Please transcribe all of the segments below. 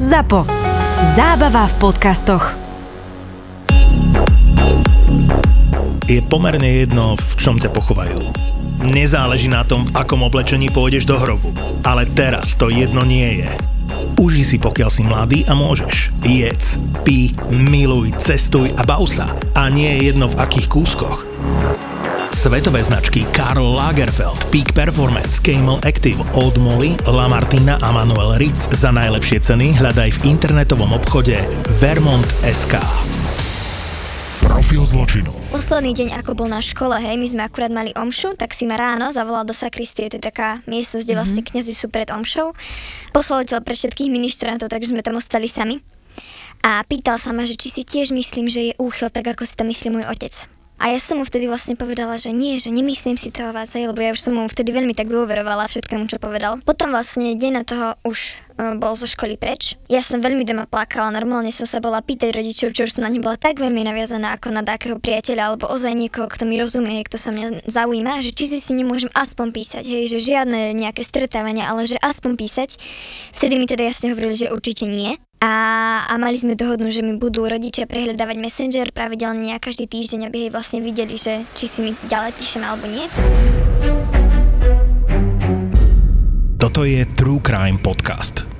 ZAPO. Zábava v podcastoch. Je pomerne jedno, v čom ťa pochovajú. Nezáleží na tom, v akom oblečení pôjdeš do hrobu. Ale teraz to jedno nie je. Uži si, pokiaľ si mladý a môžeš. Jedz, pí, miluj, cestuj a bav sa. A nie je jedno v akých kúskoch. Svetové značky Karl Lagerfeld, Peak Performance, Camel Active, Old Molly, La Martina a Manuel Ritz za najlepšie ceny hľadaj v internetovom obchode Vermont.sk. Profil zločinu. Posledný deň, ako bol na škole, hej, my sme akurát mali omšu, tak si ma ráno zavolal do sakristie, to je taká miestnosť, kde vlastne kňazi sú pred omšou. Poslal pre všetkých ministrantov, takže sme tam ostali sami. A pýtal sa ma, že či si tiež myslím, že je úchyl tak, ako si to myslí môj otec. A ja som mu vtedy vlastne povedala, že nie, že nemyslím si to o vás, hej, lebo ja už som mu vtedy veľmi tak dôverovala všetkému, čo povedal. Potom vlastne deň na toho už e, bol zo školy preč. Ja som veľmi doma plakala, normálne som sa bola pýtať rodičov, čo už som na ne bola tak veľmi naviazaná ako na takého priateľa alebo ozaj niekoho, kto mi rozumie, kto sa mňa zaujíma, že či si si nemôžem aspoň písať, hej, že žiadne nejaké stretávania, ale že aspoň písať. Vtedy mi teda jasne hovorili, že určite nie. A, a mali sme dohodnúť, že mi budú rodičia prehľadávať Messenger pravidelne nejak každý týždeň, aby jej vlastne videli, že či si mi ďalej píšem alebo nie. Toto je True Crime Podcast.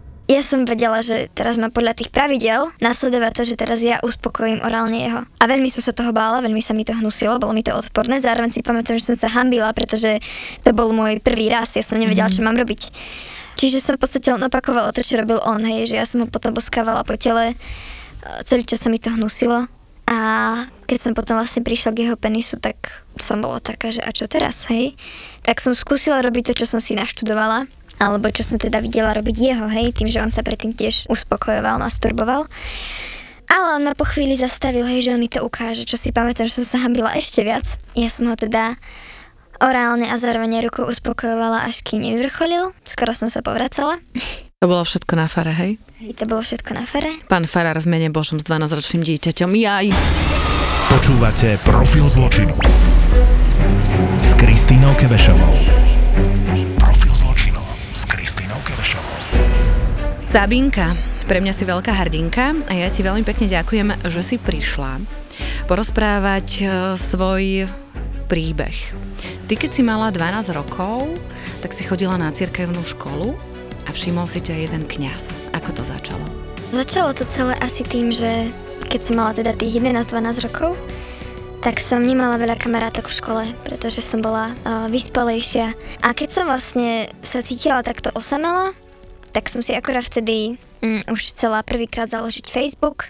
Ja som vedela, že teraz má podľa tých pravidel nasledovať to, že teraz ja uspokojím orálne jeho. A veľmi som sa toho bála, veľmi sa mi to hnusilo, bolo mi to odporné. Zároveň si pamätám, že som sa hambila, pretože to bol môj prvý raz, ja som nevedela, čo mám robiť. Čiže som v podstate len opakovala to, čo robil on, hej, že ja som ho potom boskávala po tele, celý čas sa mi to hnusilo. A keď som potom vlastne prišla k jeho penisu, tak som bola taká, že a čo teraz, hej? Tak som skúsila robiť to, čo som si naštudovala alebo čo som teda videla robiť jeho, hej, tým, že on sa predtým tiež uspokojoval, masturboval. Ale on ma po chvíli zastavil, hej, že on mi to ukáže, čo si pamätám, že som sa hambila ešte viac. Ja som ho teda orálne a zároveň rukou uspokojovala, až kým nevyvrcholil. Skoro som sa povracala. To bolo všetko na fare, hej? Hej, to bolo všetko na fare. Pán Farár v mene Božom s 12-ročným dieťaťom. Jaj! Počúvate Profil zločinu. s Kristínou Kevešovou. Sabinka, pre mňa si veľká hrdinka a ja ti veľmi pekne ďakujem, že si prišla porozprávať e, svoj príbeh. Ty keď si mala 12 rokov, tak si chodila na cirkevnú školu a všimol si ťa jeden kňaz. Ako to začalo? Začalo to celé asi tým, že keď som mala teda tých 11-12 rokov, tak som nemala veľa kamarátok v škole, pretože som bola uh, vyspalejšia. A keď som vlastne sa cítila takto osamela, tak som si akorát vtedy um, už chcela prvýkrát založiť Facebook.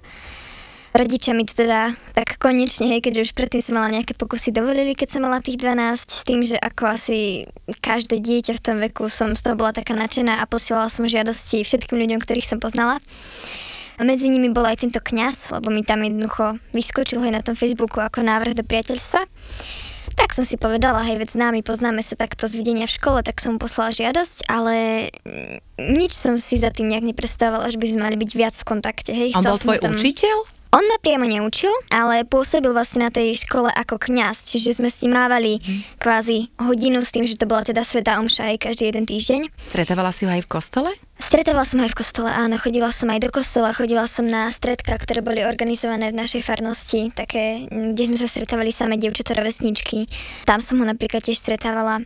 Rodičia mi to teda tak konečne, hej, keďže už predtým som mala nejaké pokusy, dovolili, keď som mala tých 12, s tým, že ako asi každé dieťa v tom veku som z toho bola taká nadšená a posielala som žiadosti všetkým ľuďom, ktorých som poznala. A medzi nimi bol aj tento kňaz, lebo mi tam jednoducho vyskočil aj na tom Facebooku ako návrh do priateľstva. Tak som si povedala, hej, veď známy, poznáme sa takto z videnia v škole, tak som poslala žiadosť, ale nič som si za tým nejak neprestávala, že by sme mali byť viac v kontakte, hej. On Chcela bol tvoj tam... učiteľ? On ma priamo neučil, ale pôsobil vlastne na tej škole ako kňaz, čiže sme si mávali kvázi hodinu s tým, že to bola teda Sveta Omša aj každý jeden týždeň. Stretávala si ho aj v kostole? Stretávala som aj v kostole, áno, chodila som aj do kostola, chodila som na stredka, ktoré boli organizované v našej farnosti, také, kde sme sa stretávali samé dievčatá rovesničky. Tam som ho napríklad tiež stretávala.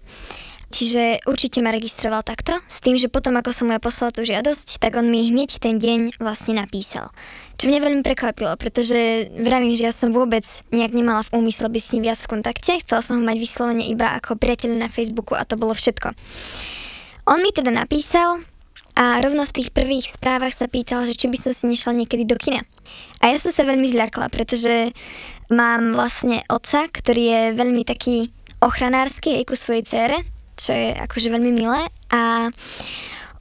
Čiže určite ma registroval takto, s tým, že potom ako som mu ja poslala tú žiadosť, tak on mi hneď ten deň vlastne napísal. Čo mňa veľmi prekvapilo, pretože vravím, že ja som vôbec nejak nemala v úmysle byť s ním viac v kontakte, chcela som ho mať vyslovene iba ako priateľ na Facebooku a to bolo všetko. On mi teda napísal a rovno v tých prvých správach sa pýtal, že či by som si nešla niekedy do kina. A ja som sa veľmi zľakla, pretože mám vlastne otca, ktorý je veľmi taký ochranársky aj ku svojej cére, čo je akože veľmi milé a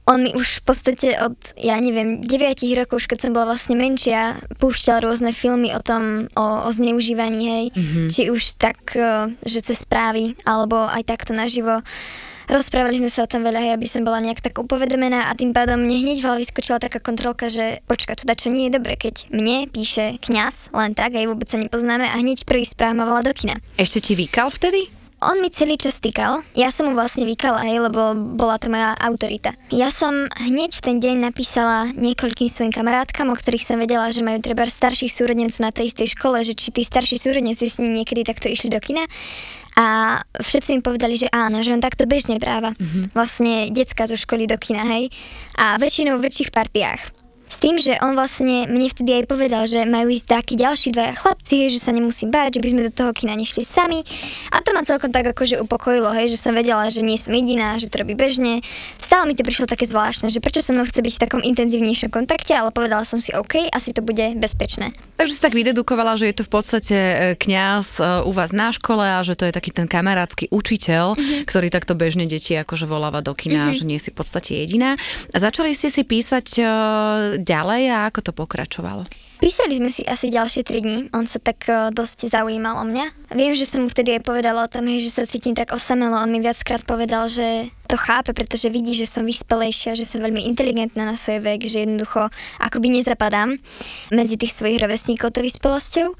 on mi už v podstate od, ja neviem, 9 rokov, už keď som bola vlastne menšia, púšťal rôzne filmy o tom, o, o zneužívaní, hej. Mm-hmm. Či už tak, eh, že cez správy, alebo aj takto naživo. rozprávali sme sa o tom veľa, hej, aby som bola nejak tak upovedomená a tým pádom mne hneď v hlave vyskočila taká kontrolka, že počka, tu čo nie je dobre, keď mne píše kňaz len tak, aj vôbec sa nepoznáme a hneď prvý správ ma volá do kina. Ešte ti vykal vtedy? On mi celý čas týkal. Ja som mu vlastne vykala, hej, lebo bola to moja autorita. Ja som hneď v ten deň napísala niekoľkým svojim kamarátkam, o ktorých som vedela, že majú treba starších súrodencov na tej istej škole, že či tí starší súrodenci s ním niekedy takto išli do kina. A všetci mi povedali, že áno, že on takto bežne práva. Mm-hmm. Vlastne decka zo školy do kina, hej. A väčšinou v väčších partiách. S tým, že on vlastne mne vtedy aj povedal, že majú ísť takí ďalší dvaja chlapci, hej, že sa nemusím báť, že by sme do toho kina nešli sami. A to ma celkom tak akože upokojilo, hej, že som vedela, že nie som jediná, že to robí bežne. Stále mi to prišlo také zvláštne, že prečo so mnou chce byť v takom intenzívnejšom kontakte, ale povedala som si OK, asi to bude bezpečné. Takže si tak vydedukovala, že je to v podstate e, kňaz e, u vás na škole a že to je taký ten kamarátsky učiteľ, mm-hmm. ktorý takto bežne deti akože voláva do kina, mm-hmm. že nie si v podstate jediná. A začali ste si písať e, ďalej a ako to pokračovalo? Písali sme si asi ďalšie 3 dní, on sa tak uh, dosť zaujímal o mňa. Viem, že som mu vtedy aj povedala o tom, že sa cítim tak osamelo, on mi viackrát povedal, že to chápe, pretože vidí, že som vyspelejšia, že som veľmi inteligentná na svoj vek, že jednoducho akoby nezapadám medzi tých svojich rovesníkov to vyspelosťou.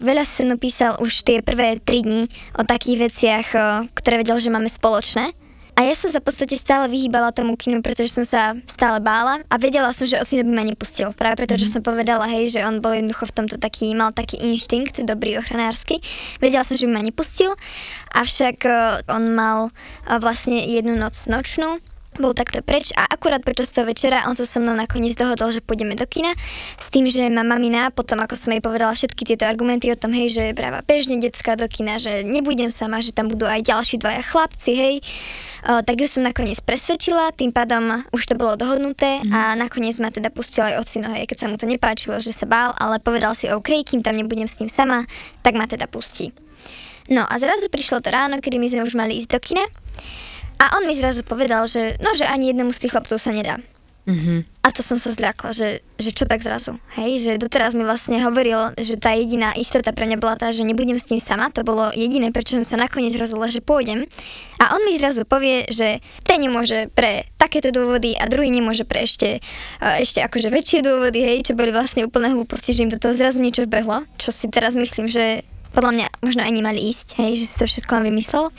Veľa mnou písal už tie prvé 3 dní o takých veciach, ktoré vedel, že máme spoločné a ja som sa v podstate stále vyhýbala tomu kinu, pretože som sa stále bála a vedela som, že osino by ma nepustil. Práve preto, že mhm. som povedala, hej, že on bol jednoducho v tomto taký, mal taký inštinkt, dobrý ochranársky. Vedela som, že by ma nepustil, avšak uh, on mal uh, vlastne jednu noc nočnú, bol takto preč a akurát počas toho večera on sa so mnou nakoniec dohodol, že pôjdeme do kina s tým, že ma mamina potom, ako som jej povedala všetky tieto argumenty o tom, hej, že práva bežne detská do kina, že nebudem sama, že tam budú aj ďalší dvaja chlapci, hej, uh, tak ju som nakoniec presvedčila, tým pádom už to bolo dohodnuté mm. a nakoniec ma teda pustil aj ocino, hej, keď sa mu to nepáčilo, že sa bál, ale povedal si OK, kým tam nebudem s ním sama, tak ma teda pustí. No a zrazu prišlo to ráno, kedy my sme už mali ísť do kina a on mi zrazu povedal, že no, že ani jednému z tých chlapcov sa nedá. Mm-hmm. A to som sa zľakla, že, že čo tak zrazu. Hej, že doteraz mi vlastne hovoril, že tá jediná istota pre mňa bola tá, že nebudem s tým sama. To bolo jediné, prečo som sa nakoniec rozhodla, že pôjdem. A on mi zrazu povie, že ten nemôže pre takéto dôvody a druhý nemôže pre ešte, ešte akože väčšie dôvody, hej, čo boli vlastne úplné hlúposti, že im do toho zrazu niečo vbehlo, čo si teraz myslím, že podľa mňa možno aj nemali ísť, hej, že si to všetko len vymyslel.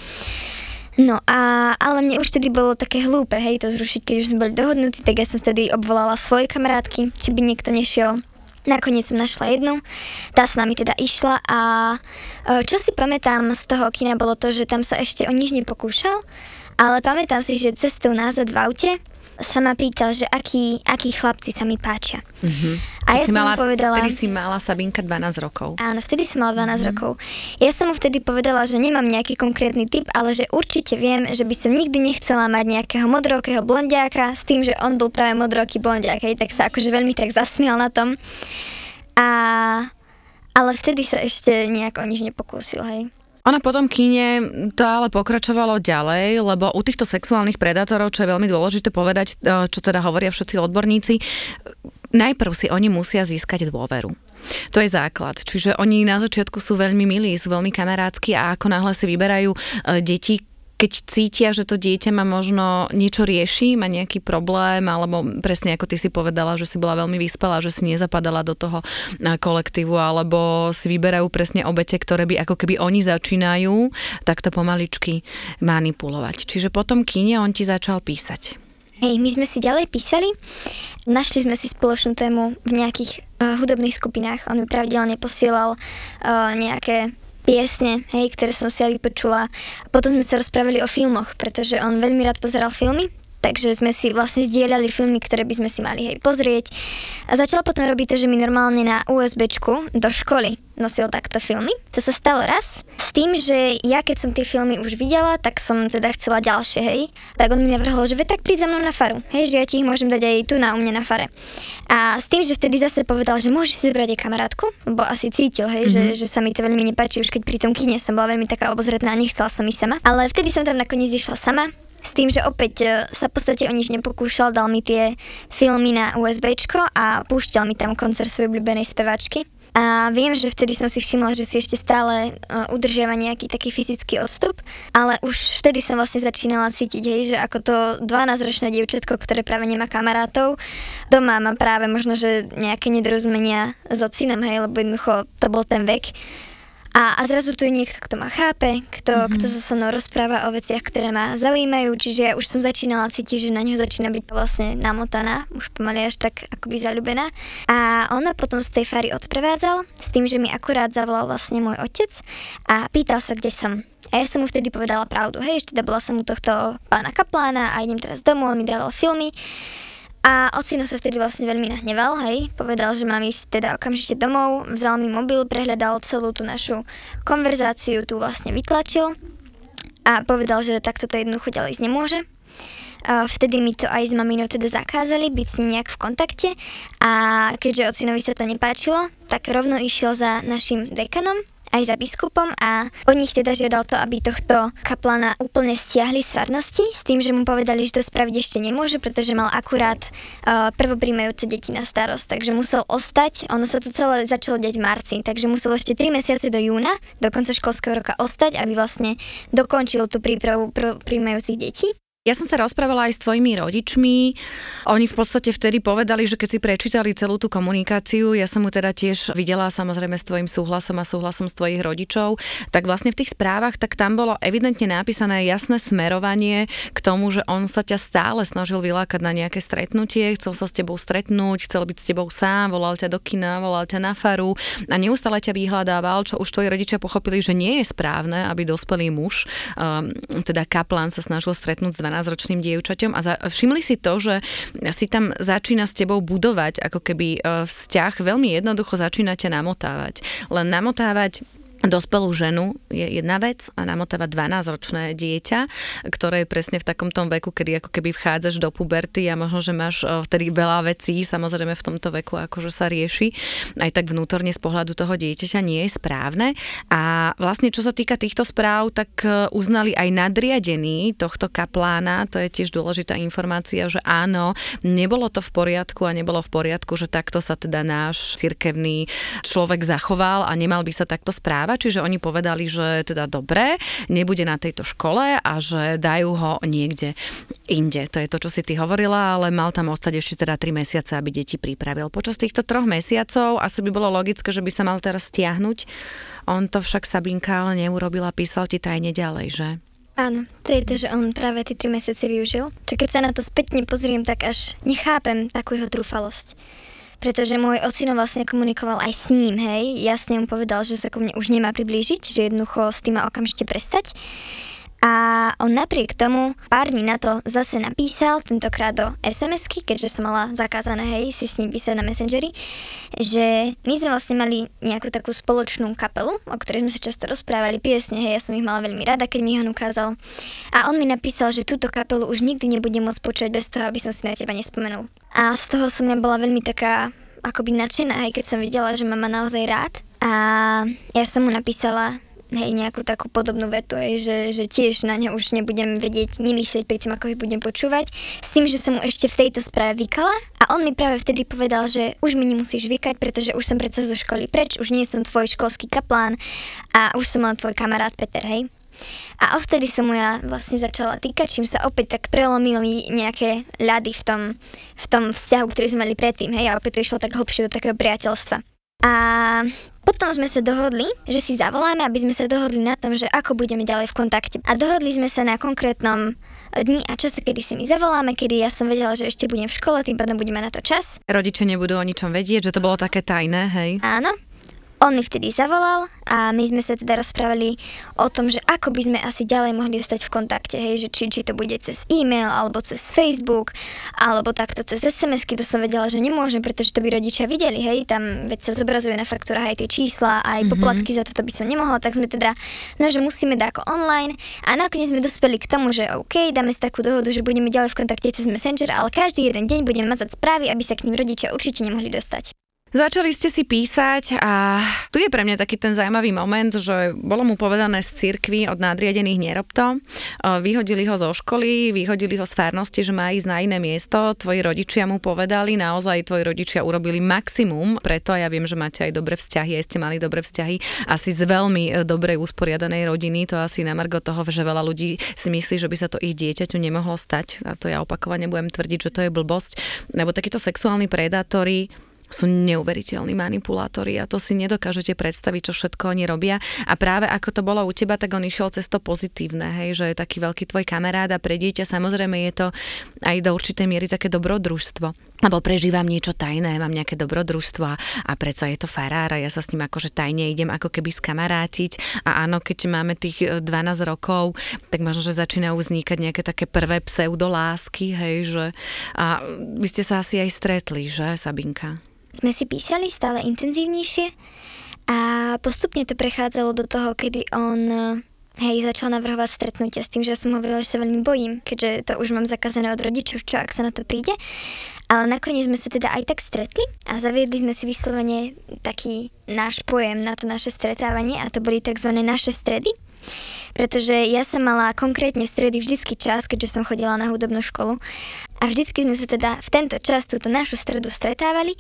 No a, ale mne už vtedy bolo také hlúpe, hej, to zrušiť, keď už sme boli dohodnutí, tak ja som vtedy obvolala svoje kamarátky, či by niekto nešiel. Nakoniec som našla jednu, tá s nami teda išla a e, čo si pamätám z toho kina bolo to, že tam sa ešte o nič nepokúšal, ale pamätám si, že cestou nazad v aute sa ma pýtal, že akí, akí chlapci sa mi páčia. Mm-hmm. A ja som mala, mu povedala... Vtedy si mala Sabinka 12 rokov. Áno, vtedy som mala 12 mm-hmm. rokov. Ja som mu vtedy povedala, že nemám nejaký konkrétny typ, ale že určite viem, že by som nikdy nechcela mať nejakého modrokého blondiáka s tým, že on bol práve modroký blondiák, hej, tak sa akože veľmi tak zasmial na tom. A... Ale vtedy sa ešte nejak o nič nepokúsil, hej. Ona potom kine to ale pokračovalo ďalej, lebo u týchto sexuálnych predátorov, čo je veľmi dôležité povedať, e, čo teda hovoria všetci odborníci, najprv si oni musia získať dôveru. To je základ. Čiže oni na začiatku sú veľmi milí, sú veľmi kamarátsky a ako náhle si vyberajú e, deti, keď cítia, že to dieťa má možno niečo rieši, má nejaký problém, alebo presne ako ty si povedala, že si bola veľmi vyspelá, že si nezapadala do toho kolektívu, alebo si vyberajú presne obete, ktoré by ako keby oni začínajú, tak to pomaličky manipulovať. Čiže potom kine on ti začal písať. Hej, my sme si ďalej písali, našli sme si spoločnú tému v nejakých uh, hudobných skupinách. On mi pravidelne posielal uh, nejaké piesne, hej, ktoré som si aj vypočula. A potom sme sa rozprávali o filmoch, pretože on veľmi rád pozeral filmy, takže sme si vlastne zdieľali filmy, ktoré by sme si mali hej pozrieť. A začal potom robiť to, že mi normálne na USBčku do školy nosil takto filmy. To sa stalo raz s tým, že ja keď som tie filmy už videla, tak som teda chcela ďalšie, hej. Tak on mi navrhol, že ve tak príď za mnou na faru, hej, že ja ti ich môžem dať aj tu na u mňa na fare. A s tým, že vtedy zase povedal, že môžeš si zobrať aj kamarátku, lebo asi cítil, hej, mm-hmm. že, že sa mi to veľmi nepáči, už keď pri tom kine som bola veľmi taká obozretná a nechcela som ísť sama. Ale vtedy som tam nakoniec išla sama, s tým, že opäť e, sa v podstate o nič nepokúšal, dal mi tie filmy na USBčko a púšťal mi tam koncert svojej obľúbenej speváčky. A viem, že vtedy som si všimla, že si ešte stále uh, udržiava nejaký taký fyzický odstup, ale už vtedy som vlastne začínala cítiť, hej, že ako to 12-ročné dievčatko, ktoré práve nemá kamarátov, doma má práve možno, že nejaké nedorozumenia s ocinom, hej, lebo jednoducho to bol ten vek, a, a zrazu tu je niekto, kto ma chápe, kto, mm-hmm. kto sa so mnou rozpráva o veciach, ktoré ma zaujímajú, čiže ja už som začínala cítiť, že na ňo začína byť vlastne namotaná, už pomaly až tak akoby zalúbená. A ona potom z tej fary odprevádzal s tým, že mi akurát zavolal vlastne môj otec a pýtal sa, kde som. A ja som mu vtedy povedala pravdu, hej, ešte bola som u tohto pána kaplána a idem teraz domov, on mi dával filmy. A ocino sa vtedy vlastne veľmi nahneval, hej, povedal, že mám ísť teda okamžite domov, vzal mi mobil, prehľadal celú tú našu konverzáciu, tu vlastne vytlačil a povedal, že takto to jednoducho ďalej ísť nemôže. Vtedy mi to aj s maminou teda zakázali byť s ním nejak v kontakte. A keďže ocinovi sa to nepáčilo, tak rovno išiel za našim dekanom aj za biskupom a od nich teda žiadal to, aby tohto kaplana úplne stiahli z farnosti s tým, že mu povedali, že to spraviť ešte nemôže, pretože mal akurát uh, prvopríjmajúce deti na starosť, takže musel ostať, ono sa to celé začalo deť v marci, takže musel ešte 3 mesiace do júna, do konca školského roka ostať, aby vlastne dokončil tú prípravu prvopríjmajúcich detí. Ja som sa rozprávala aj s tvojimi rodičmi. Oni v podstate vtedy povedali, že keď si prečítali celú tú komunikáciu, ja som mu teda tiež videla samozrejme s tvojim súhlasom a súhlasom s tvojich rodičov, tak vlastne v tých správach, tak tam bolo evidentne napísané jasné smerovanie k tomu, že on sa ťa stále snažil vylákať na nejaké stretnutie, chcel sa s tebou stretnúť, chcel byť s tebou sám, volal ťa do kina, volal ťa na faru a neustále ťa vyhľadával, čo už tvoji rodičia pochopili, že nie je správne, aby dospelý muž, um, teda kaplan sa snažil stretnúť s 12-ročným dievčaťom a za, všimli si to, že si tam začína s tebou budovať ako keby e, vzťah, veľmi jednoducho začínate namotávať. Len namotávať dospelú ženu je jedna vec a namotávať 12-ročné dieťa, ktoré je presne v takom tom veku, kedy ako keby vchádzaš do puberty a možno, že máš vtedy veľa vecí, samozrejme v tomto veku akože sa rieši, aj tak vnútorne z pohľadu toho dieťaťa nie je správne. A vlastne čo sa týka týchto správ, tak e, uznali aj nadriadení tohto kaplána, to je tiež dôležitá informácia, že áno, nebolo to v poriadku a nebolo v poriadku, že takto sa teda náš cirkevný človek zachoval a nemal by sa takto správať práva, čiže oni povedali, že teda dobre, nebude na tejto škole a že dajú ho niekde inde. To je to, čo si ty hovorila, ale mal tam ostať ešte teda 3 mesiace, aby deti pripravil. Počas týchto troch mesiacov asi by bolo logické, že by sa mal teraz stiahnuť. On to však Sabinka ale neurobila, písal ti tajne ďalej, že? Áno, to je to, že on práve tie 3 mesiace využil. Čo keď sa na to spätne pozriem, tak až nechápem takú jeho trúfalosť pretože môj ocino vlastne komunikoval aj s ním, hej, jasne mu povedal, že sa ku mne už nemá priblížiť, že jednoducho s tým má okamžite prestať. A on napriek tomu pár dní na to zase napísal, tentokrát do SMS-ky, keďže som mala zakázané, hej, si s ním písať na Messengeri, že my sme vlastne mali nejakú takú spoločnú kapelu, o ktorej sme sa často rozprávali, piesne, hej, ja som ich mala veľmi rada, keď mi ho ukázal. A on mi napísal, že túto kapelu už nikdy nebudem môcť počuť bez toho, aby som si na teba nespomenul. A z toho som ja bola veľmi taká akoby nadšená, aj keď som videla, že ma má naozaj rád. A ja som mu napísala hej, nejakú takú podobnú vetu, hej, že, že tiež na ňa už nebudem vedieť nemyslieť pri tým, ako ich budem počúvať. S tým, že som mu ešte v tejto správe vykala a on mi práve vtedy povedal, že už mi nemusíš vykať, pretože už som predsa zo školy preč, už nie som tvoj školský kaplán a už som len tvoj kamarát Peter, hej. A odtedy som mu ja vlastne začala týkať, čím sa opäť tak prelomili nejaké ľady v tom, v tom vzťahu, ktorý sme mali predtým, hej, a opäť to išlo tak hlbšie do takého priateľstva. A potom sme sa dohodli, že si zavoláme, aby sme sa dohodli na tom, že ako budeme ďalej v kontakte. A dohodli sme sa na konkrétnom dni a čase, kedy si my zavoláme, kedy ja som vedela, že ešte budem v škole, tým pádom budeme na to čas. Rodiče nebudú o ničom vedieť, že to bolo také tajné, hej? Áno, on mi vtedy zavolal a my sme sa teda rozprávali o tom, že ako by sme asi ďalej mohli zostať v kontakte, hej, že či, či to bude cez e-mail, alebo cez Facebook, alebo takto cez sms to som vedela, že nemôžem, pretože to by rodičia videli, hej, tam veď sa zobrazuje na faktúrach aj tie čísla, aj mm-hmm. poplatky za toto by som nemohla, tak sme teda, no že musíme dať ako online a nakoniec sme dospeli k tomu, že OK, dáme si takú dohodu, že budeme ďalej v kontakte cez Messenger, ale každý jeden deň budeme mazať správy, aby sa k ním rodičia určite nemohli dostať. Začali ste si písať a tu je pre mňa taký ten zaujímavý moment, že bolo mu povedané z cirkvi od nadriadených nerob to. Vyhodili ho zo školy, vyhodili ho z farnosti, že má ísť na iné miesto. Tvoji rodičia mu povedali, naozaj tvoji rodičia urobili maximum, preto ja viem, že máte aj dobré vzťahy, aj ste mali dobré vzťahy, asi z veľmi e, dobrej usporiadanej rodiny, to asi na margo toho, že veľa ľudí si myslí, že by sa to ich dieťaťu nemohlo stať. A to ja opakovane budem tvrdiť, že to je blbosť, lebo takíto sexuálni predátori sú neuveriteľní manipulátori a to si nedokážete predstaviť, čo všetko oni robia. A práve ako to bolo u teba, tak on išiel cez to pozitívne, hej, že je taký veľký tvoj kamarát a pre dieťa samozrejme je to aj do určitej miery také dobrodružstvo. Lebo prežívam niečo tajné, mám nejaké dobrodružstvo a, a predsa je to farár a ja sa s ním akože tajne idem ako keby skamarátiť a áno, keď máme tých 12 e, rokov, tak možno, že začínajú vznikať nejaké také prvé pseudolásky, hej, že a vy ste sa asi aj stretli, že Sabinka? Sme si písali stále intenzívnejšie a postupne to prechádzalo do toho, kedy on hej, začal navrhovať stretnutia s tým, že som hovorila, že sa veľmi bojím, keďže to už mám zakazané od rodičov, čo ak sa na to príde. Ale nakoniec sme sa teda aj tak stretli a zaviedli sme si vyslovene taký náš pojem na to naše stretávanie a to boli tzv. naše stredy. Pretože ja som mala konkrétne stredy vždycky čas, keďže som chodila na hudobnú školu. A vždycky sme sa teda v tento čas túto našu stredu stretávali.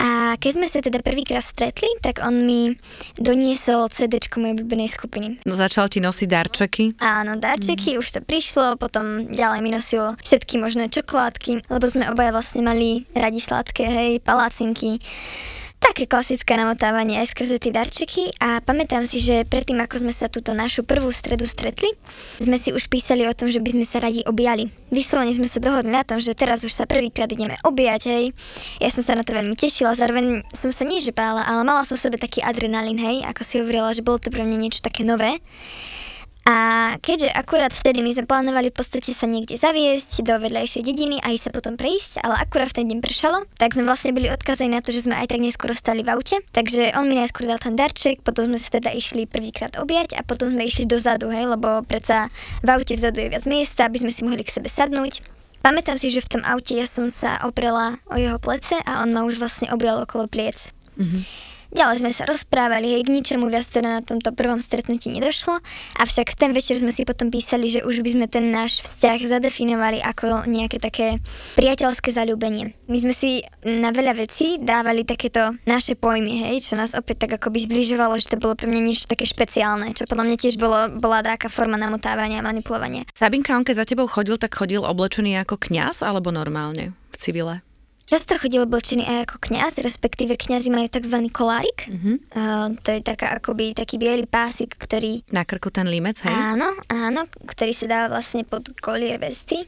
A keď sme sa teda prvýkrát stretli, tak on mi doniesol CD mojej obľúbenej skupiny. No začal ti nosiť darčeky? Áno, darčeky, mm. už to prišlo, potom ďalej mi nosil všetky možné čokoládky, lebo sme obaja vlastne mali radi sladké, hej, palácinky také klasické namotávanie aj skrze tie darčeky a pamätám si, že predtým, ako sme sa túto našu prvú stredu stretli, sme si už písali o tom, že by sme sa radi objali. Vyslovene sme sa dohodli na tom, že teraz už sa prvýkrát ideme objať, hej. Ja som sa na to veľmi tešila, zároveň som sa nie že bála, ale mala som v sebe taký adrenalín, hej, ako si hovorila, že bolo to pre mňa niečo také nové. A keďže akurát vtedy my sme plánovali v podstate sa niekde zaviesť do vedľajšej dediny a ísť sa potom prejsť, ale akurát v ten deň pršalo, tak sme vlastne byli odkazaní na to, že sme aj tak neskôr stali v aute. Takže on mi najskôr dal ten darček, potom sme sa teda išli prvýkrát objať a potom sme išli dozadu, hej, lebo predsa v aute vzadu je viac miesta, aby sme si mohli k sebe sadnúť. Pamätám si, že v tom aute ja som sa oprela o jeho plece a on ma už vlastne objal okolo pliec. Mm-hmm. Ďalej sme sa rozprávali, k ničomu viac teda na tomto prvom stretnutí nedošlo, avšak ten večer sme si potom písali, že už by sme ten náš vzťah zadefinovali ako nejaké také priateľské zalúbenie. My sme si na veľa vecí dávali takéto naše pojmy, hej, čo nás opäť tak akoby zbližovalo, že to bolo pre mňa niečo také špeciálne, čo podľa mňa tiež bolo, bola taká forma namotávania a manipulovania. Sabinka, on keď za tebou chodil, tak chodil oblečený ako kňaz alebo normálne v civile? Často chodil oblečený aj ako kňaz, respektíve kňazi majú tzv. kolárik. Mm-hmm. Uh, to je taká, akoby taký biely pásik, ktorý... Na krku ten límec, hej? Áno, áno, ktorý sa dá vlastne pod kolier vesty.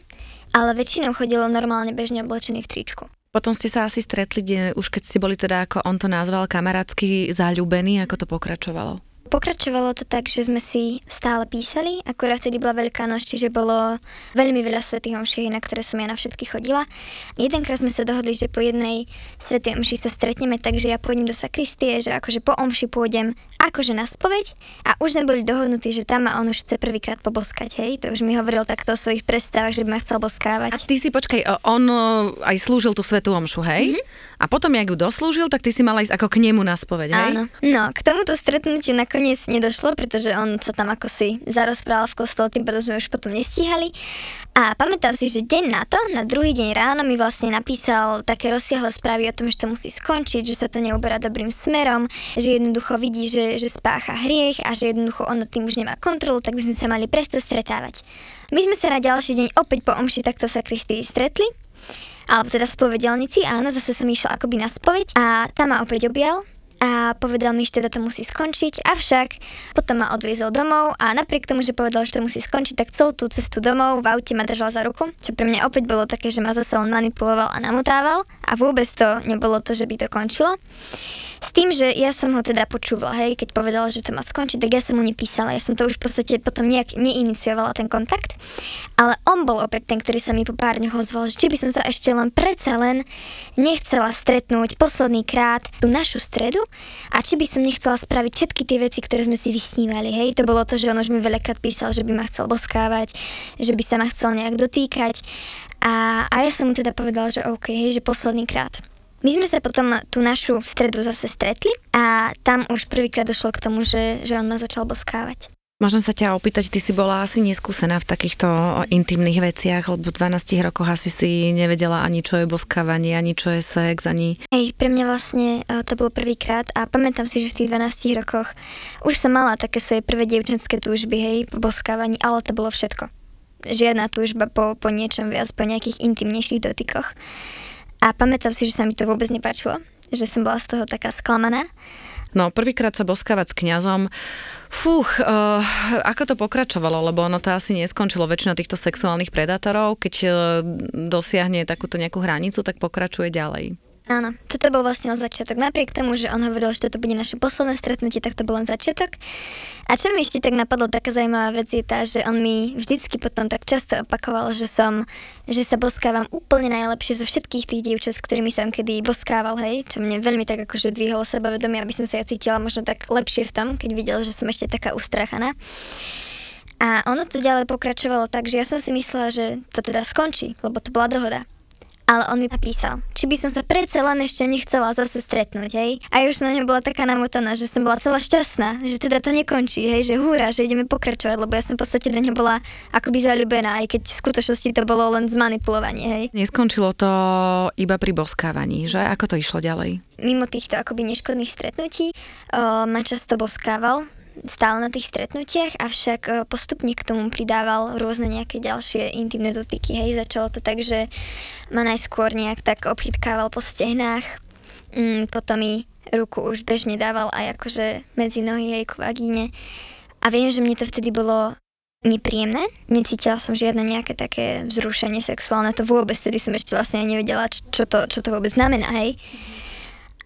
Ale väčšinou chodilo normálne bežne oblečený v tričku. Potom ste sa asi stretli, už keď ste boli teda, ako on to nazval, kamarátsky zalúbení, ako to pokračovalo? Pokračovalo to tak, že sme si stále písali, akurát vtedy bola veľká noc, čiže bolo veľmi veľa svetých omší, na ktoré som ja na všetky chodila. Jedenkrát sme sa dohodli, že po jednej svetej omši sa stretneme, takže ja pôjdem do sakristie, že akože po omši pôjdem akože na spoveď a už sme boli dohodnutí, že tam ma on už chce prvýkrát poboskať, hej, to už mi hovoril takto o svojich predstavách, že by ma chcel boskávať. A ty si počkaj, on aj slúžil tú svetú omšu, hej? Mm-hmm. A potom, jak ju doslúžil, tak ty si mala ísť ako k nemu na spoveď, hej? Áno. No, k tomuto stretnutiu nakoniec nedošlo, pretože on sa tam ako si zarozprával v kostole, tým pádom sme už potom nestíhali. A pamätám si, že deň na to, na druhý deň ráno mi vlastne napísal také rozsiahle správy o tom, že to musí skončiť, že sa to neuberá dobrým smerom, že jednoducho vidí, že, že spácha hriech a že jednoducho on nad tým už nemá kontrolu, tak by sme sa mali prestať stretávať. My sme sa na ďalší deň opäť po omši takto sa Kristii stretli alebo teda spovedelnici, áno, zase som išla akoby na spoveď a tam ma opäť objal a povedal mi, že teda to musí skončiť, avšak potom ma odviezol domov a napriek tomu, že povedal, že to musí skončiť, tak celú tú cestu domov v aute ma držal za ruku, čo pre mňa opäť bolo také, že ma zase on manipuloval a namotával a vôbec to nebolo to, že by to končilo. S tým, že ja som ho teda počúvala, hej, keď povedal, že to má skončiť, tak ja som mu nepísala, ja som to už v podstate potom nejak neiniciovala ten kontakt, ale on bol opäť ten, ktorý sa mi po pár dňoch ozval, že či by som sa ešte len predsa len nechcela stretnúť posledný krát tú našu stredu a či by som nechcela spraviť všetky tie veci, ktoré sme si vysnívali, hej, to bolo to, že on už mi veľakrát písal, že by ma chcel boskávať, že by sa ma chcel nejak dotýkať. A, a ja som mu teda povedala, že OK, hej, že posledný krát. My sme sa potom tú našu stredu zase stretli a tam už prvýkrát došlo k tomu, že, že on ma začal boskávať. Možno sa ťa opýtať, ty si bola asi neskúsená v takýchto intimných veciach, lebo v 12 rokoch asi si nevedela ani čo je boskávanie, ani čo je sex, ani... Hej, pre mňa vlastne uh, to bolo prvýkrát a pamätám si, že v tých 12 rokoch už som mala také svoje prvé dievčenské túžby, hej, po boskávaní, ale to bolo všetko. Žiadna túžba po, po niečom viac, po nejakých intimnejších dotykoch. A pamätám si, že sa mi to vôbec nepáčilo, že som bola z toho taká sklamaná. No, prvýkrát sa boskávať s kňazom, fúch, uh, ako to pokračovalo, lebo ono to asi neskončilo. Väčšina týchto sexuálnych predátorov, keď uh, dosiahne takúto nejakú hranicu, tak pokračuje ďalej. Áno, toto bol vlastne len začiatok. Napriek tomu, že on hovoril, že toto bude naše posledné stretnutie, tak to bol len začiatok. A čo mi ešte tak napadlo, taká zaujímavá vec je tá, že on mi vždycky potom tak často opakoval, že som, že sa boskávam úplne najlepšie zo všetkých tých dievčat, s ktorými som kedy boskával, hej, čo mne veľmi tak akože dvihlo sebavedomie, aby som sa ja cítila možno tak lepšie v tom, keď videl, že som ešte taká ustrachaná. A ono to ďalej pokračovalo tak, že ja som si myslela, že to teda skončí, lebo to bola dohoda ale on mi napísal, či by som sa predsa len ešte nechcela zase stretnúť, hej. A už na ňa bola taká namotaná, že som bola celá šťastná, že teda to nekončí, hej, že húra, že ideme pokračovať, lebo ja som v podstate do neho bola akoby zalúbená, aj keď v skutočnosti to bolo len zmanipulovanie, hej. Neskončilo to iba pri boskávaní, že? Ako to išlo ďalej? Mimo týchto akoby neškodných stretnutí uh, ma často boskával, stále na tých stretnutiach, avšak e, postupne k tomu pridával rôzne nejaké ďalšie intimné dotyky. Hej, začalo to tak, že ma najskôr nejak tak obchytkával po stehnách, mm, potom mi ruku už bežne dával aj akože medzi nohy jej k vagíne. A viem, že mne to vtedy bolo nepríjemné. Necítila som žiadne nejaké také vzrušenie sexuálne, to vôbec, vtedy som ešte vlastne nevedela, čo to, čo to vôbec znamená, hej.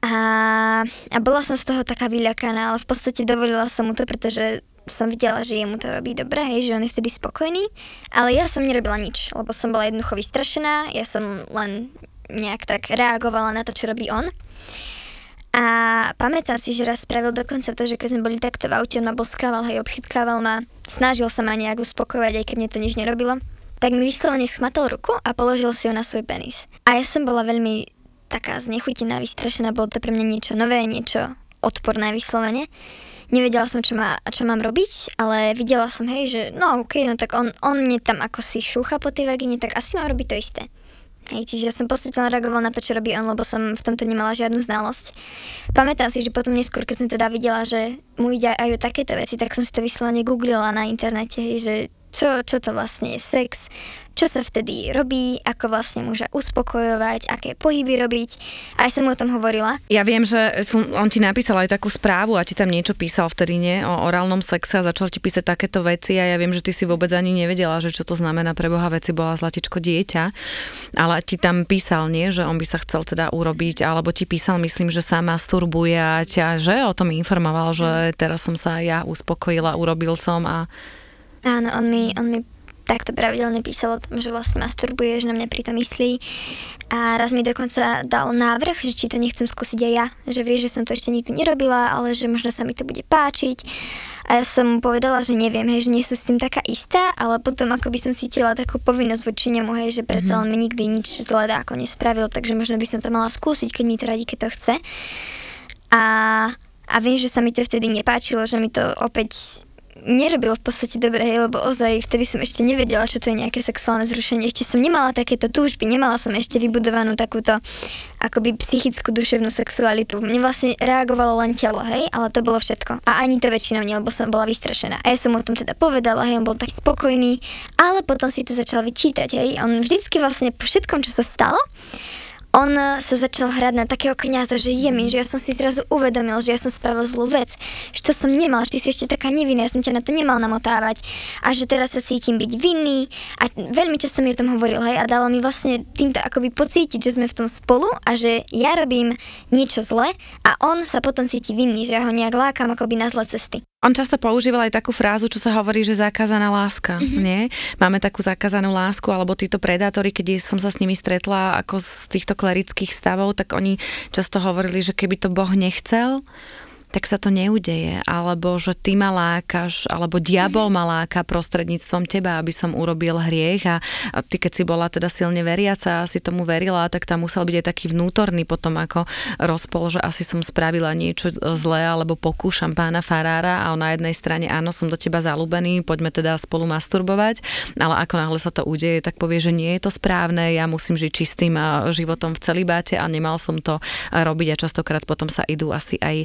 A, a bola som z toho taká vyľakaná, ale v podstate dovolila som mu to, pretože som videla, že jemu to robí dobre, hej, že on je vtedy spokojný, ale ja som nerobila nič, lebo som bola jednoducho vystrašená, ja som len nejak tak reagovala na to, čo robí on. A pamätám si, že raz spravil dokonca to, že keď sme boli takto v aute, on ma boskával, hej, obchytkával ma, snažil sa ma nejak uspokojovať, aj keď mne to nič nerobilo tak mi vyslovene schmatol ruku a položil si ho na svoj penis. A ja som bola veľmi taká znechutená, vystrašená, bolo to pre mňa niečo nové, niečo odporné vyslovene. Nevedela som, čo, má, čo mám robiť, ale videla som, hej, že no ok, no tak on, on mne tam ako si šúcha po tej vagíne, tak asi mám robiť to isté. Hej, čiže ja som podstate reagovala na to, čo robí on, lebo som v tomto nemala žiadnu znalosť. Pamätám si, že potom neskôr, keď som teda videla, že mu ide aj o takéto veci, tak som si to vyslovene googlila na internete, hej, že čo, čo to vlastne je sex, čo sa vtedy robí, ako vlastne muža uspokojovať, aké pohyby robiť. Aj som o tom hovorila. Ja viem, že som, on ti napísal aj takú správu a ti tam niečo písal vtedy, nie? O orálnom sexe a začal ti písať takéto veci a ja viem, že ty si vôbec ani nevedela, že čo to znamená pre Boha veci, bola zlatičko dieťa, ale ti tam písal, nie? Že on by sa chcel teda urobiť, alebo ti písal, myslím, že sa masturbuje a ťa, že o tom informoval, že teraz som sa ja uspokojila, urobil som a Áno, on mi, on mi takto pravidelne písal o tom, že vlastne masturbuje, že na mňa pritom myslí. A raz mi dokonca dal návrh, že či to nechcem skúsiť aj ja. Že vie, že som to ešte nikdy nerobila, ale že možno sa mi to bude páčiť. A ja som mu povedala, že neviem, hej, že nie som s tým taká istá, ale potom ako by som cítila takú povinnosť voči nemu, hej, že predsa mm-hmm. on mi nikdy nič zlé ako nespravil, takže možno by som to mala skúsiť, keď mi to radí, keď to chce. A, a viem, že sa mi to vtedy nepáčilo, že mi to opäť nerobilo v podstate dobre, hej, lebo ozaj vtedy som ešte nevedela, čo to je nejaké sexuálne zrušenie. Ešte som nemala takéto túžby, nemala som ešte vybudovanú takúto akoby psychickú duševnú sexualitu. Mne vlastne reagovalo len telo, hej, ale to bolo všetko. A ani to väčšinou nie, lebo som bola vystrašená. A ja som o tom teda povedala, hej, on bol tak spokojný, ale potom si to začal vyčítať, hej. On vždycky vlastne po všetkom, čo sa stalo, on sa začal hrať na takého kniaza, že je že ja som si zrazu uvedomil, že ja som spravil zlú vec, že to som nemal, že ty si ešte taká nevinná, ja som ťa na to nemal namotávať. A že teraz sa cítim byť vinný. A veľmi často mi o tom hovoril, hej, a dalo mi vlastne týmto akoby pocítiť, že sme v tom spolu a že ja robím niečo zle a on sa potom cíti vinný, že ja ho nejak lákam akoby na zlé cesty. On často používal aj takú frázu, čo sa hovorí, že zakázaná láska, mm-hmm. nie? Máme takú zakázanú lásku, alebo títo predátori, keď som sa s nimi stretla ako z týchto klerických stavov, tak oni často hovorili, že keby to Boh nechcel, tak sa to neudeje. Alebo že ty ma lákaš, alebo diabol ma láka prostredníctvom teba, aby som urobil hriech a, a ty keď si bola teda silne veriaca a si tomu verila, tak tam musel byť aj taký vnútorný potom ako rozpol, že asi som spravila niečo zlé alebo pokúšam pána Farára a on na jednej strane áno, som do teba zalúbený, poďme teda spolu masturbovať, ale ako náhle sa to udeje, tak povie, že nie je to správne, ja musím žiť čistým životom v celibáte a nemal som to robiť a častokrát potom sa idú asi aj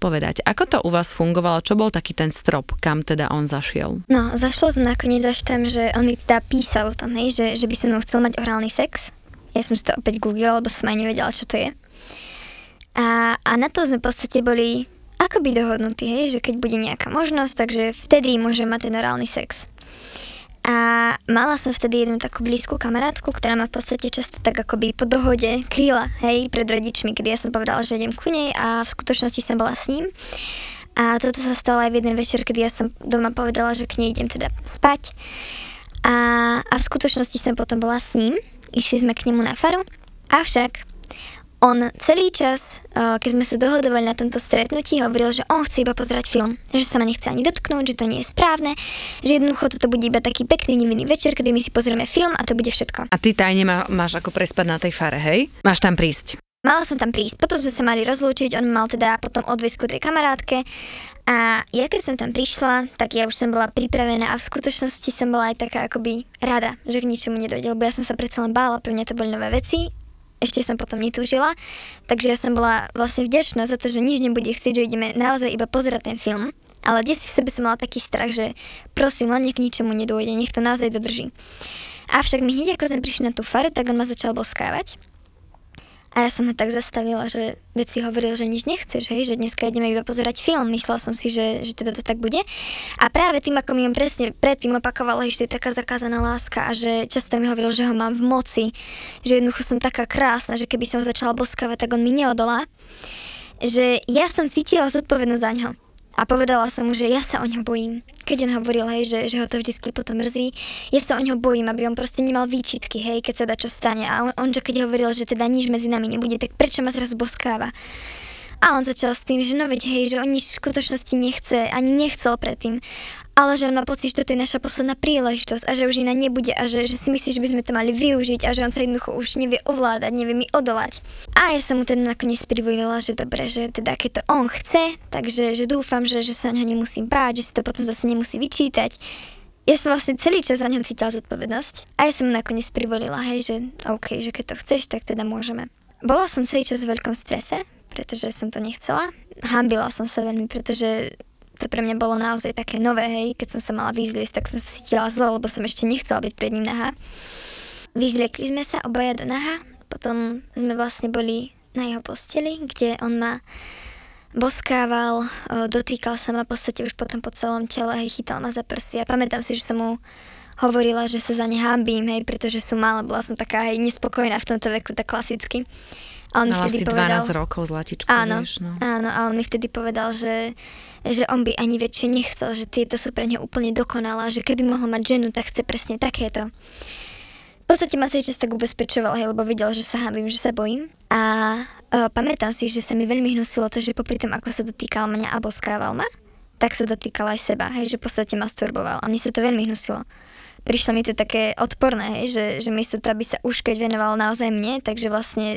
vyspovedať. Ako to u vás fungovalo? Čo bol taký ten strop, kam teda on zašiel? No, zašlo to nakoniec až tam, že on mi teda písal tam, hej, že, že by som chcel mať orálny sex. Ja som si to opäť googlila, lebo som aj nevedela, čo to je. A, a na to sme v podstate boli akoby dohodnutí, hej, že keď bude nejaká možnosť, takže vtedy môžem mať ten orálny sex. A mala som vtedy jednu takú blízku kamarátku, ktorá ma v podstate často tak akoby po dohode kryla, hej, pred rodičmi, kedy ja som povedala, že idem ku nej a v skutočnosti som bola s ním. A toto sa stalo aj v jeden večer, kedy ja som doma povedala, že k nej idem teda spať. A, a v skutočnosti som potom bola s ním, išli sme k nemu na faru, avšak on celý čas, eh, keď sme sa dohodovali na tomto stretnutí, hovoril, že on chce iba pozerať film, že sa ma nechce ani dotknúť, že to nie je správne, že jednoducho toto bude iba taký pekný nevinný večer, kedy my si pozrieme film a to bude všetko. A ty tajne má, máš ako prespať na tej fare, hej? Máš tam prísť. Mala som tam prísť, potom sme sa mali rozlúčiť, on mal teda potom odvisku tej kamarátke a ja keď som tam prišla, tak ja už som bola pripravená a v skutočnosti som bola aj taká akoby rada, že k ničomu nedojde, lebo ja som sa predsa len bála, pre mňa to boli nové veci ešte som potom netúžila, takže ja som bola vlastne vďačná za to, že nič nebude chcieť, že ideme naozaj iba pozerať ten film, ale dnes v sebe som mala taký strach, že prosím, len nech k ničomu nedôjde, nech to naozaj dodrží. Avšak my hneď ako sme prišli na tú faru, tak on ma začal boskávať a ja som ho tak zastavila, že veci hovoril, že nič nechceš, hej, že dneska ideme iba pozerať film. Myslela som si, že, že teda to tak bude. A práve tým, ako mi on presne predtým opakoval, že to je taká zakázaná láska a že často mi hovoril, že ho mám v moci, že jednoducho som taká krásna, že keby som ho začala boskávať, tak on mi neodolá. Že ja som cítila zodpovednosť za ňo. A povedala som mu, že ja sa o ňo bojím. Keď on hovoril, hej, že, že ho to vždy potom mrzí, ja sa o ňo bojím, aby on proste nemal výčitky, hej, keď sa dá čo stane. A on, on že keď hovoril, že teda nič medzi nami nebude, tak prečo ma zrazu boskáva? A on začal s tým, že no veď hej, že on nič v skutočnosti nechce, ani nechcel predtým ale že on má pocit, že toto je naša posledná príležitosť a že už iná nebude a že, že si myslí, že by sme to mali využiť a že on sa jednoducho už nevie ovládať, nevie mi odolať. A ja som mu teda nakoniec privolila, že dobre, že teda keď to on chce, takže že dúfam, že, že sa ňa nemusím báť, že si to potom zase nemusí vyčítať. Ja som vlastne celý čas za ňom cítila zodpovednosť a ja som mu nakoniec privolila, hej, že OK, že keď to chceš, tak teda môžeme. Bola som celý čas v veľkom strese, pretože som to nechcela. Hambila som sa veľmi, pretože to pre mňa bolo naozaj také nové, hej, keď som sa mala vyzliesť, tak som sa cítila zle, lebo som ešte nechcela byť pred ním nahá. Vyzliekli sme sa obaja do naha, potom sme vlastne boli na jeho posteli, kde on ma boskával, dotýkal sa ma v podstate už potom po celom tele, hej, chytal ma za prsy a pamätám si, že som mu hovorila, že sa za ne hambím, hej, pretože som mala, bola som taká hej, nespokojná v tomto veku, tak klasicky. A on Mala vtedy si povedal, 12 rokov zlatičku, áno, vieš, no. áno, a on mi vtedy povedal, že, že on by ani väčšie nechcel, že tieto sú pre neho úplne dokonalá, že keby mohol mať ženu, tak chce presne takéto. V podstate ma celý čas tak ubezpečoval, hej, lebo videl, že sa hábim, že sa bojím. A uh, pamätám si, že sa mi veľmi hnusilo to, že popri tom, ako sa dotýkal mňa a boskával ma, tak sa dotýkal aj seba, hej, že v podstate masturboval. A mne sa to veľmi hnusilo prišlo mi to také odporné, hej, že, že miesto toho, aby sa už keď venoval naozaj mne, takže vlastne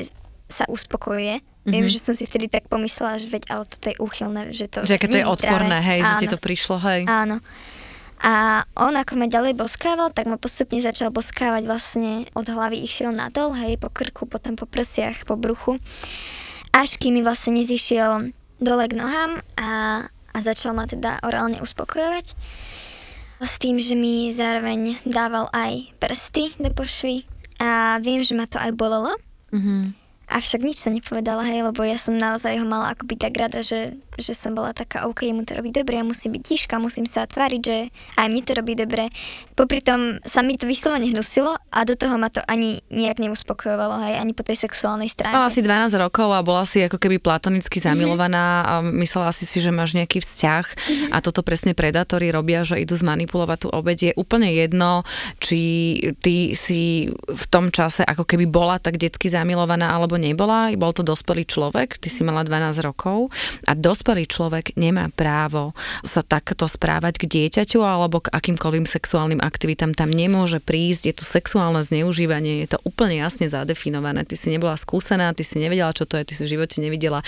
sa uspokojuje. Mm-hmm. Viem, že som si vtedy tak pomyslela, že veď, ale toto je úchylné, že to Že to je odporné, hej, Áno. že ti to prišlo, hej. Áno. A on ako ma ďalej boskával, tak ma postupne začal boskávať vlastne od hlavy išiel nadol, hej, po krku, potom po prsiach, po bruchu. Až kým mi vlastne nezišiel dole k nohám a, a začal ma teda orálne uspokojovať. S tým, že mi zároveň dával aj prsty do pošvy a viem, že ma to aj bolelo. Mm-hmm Avšak nič sa nepovedala, hej, lebo ja som naozaj ho mala akoby tak rada, že, že som bola taká, OK, mu to robí dobre, ja musím byť tiška, musím sa tváriť, že aj mne to robí dobre. Popri tom sa mi to vyslovene hnusilo a do toho ma to ani nejak neuspokojovalo, hej, ani po tej sexuálnej stránke. Mala si 12 rokov a bola si ako keby platonicky mhm. zamilovaná mm-hmm. a myslela si si, že máš nejaký vzťah mm-hmm. a toto presne predátori robia, že idú zmanipulovať tú obed. Je úplne jedno, či ty si v tom čase ako keby bola tak detsky zamilovaná, alebo nebola, bol to dospelý človek, ty si mala 12 rokov a dospelý človek nemá právo sa takto správať k dieťaťu alebo k akýmkoľvým sexuálnym aktivitám. Tam nemôže prísť, je to sexuálne zneužívanie, je to úplne jasne zadefinované. Ty si nebola skúsená, ty si nevedela, čo to je, ty si v živote nevidela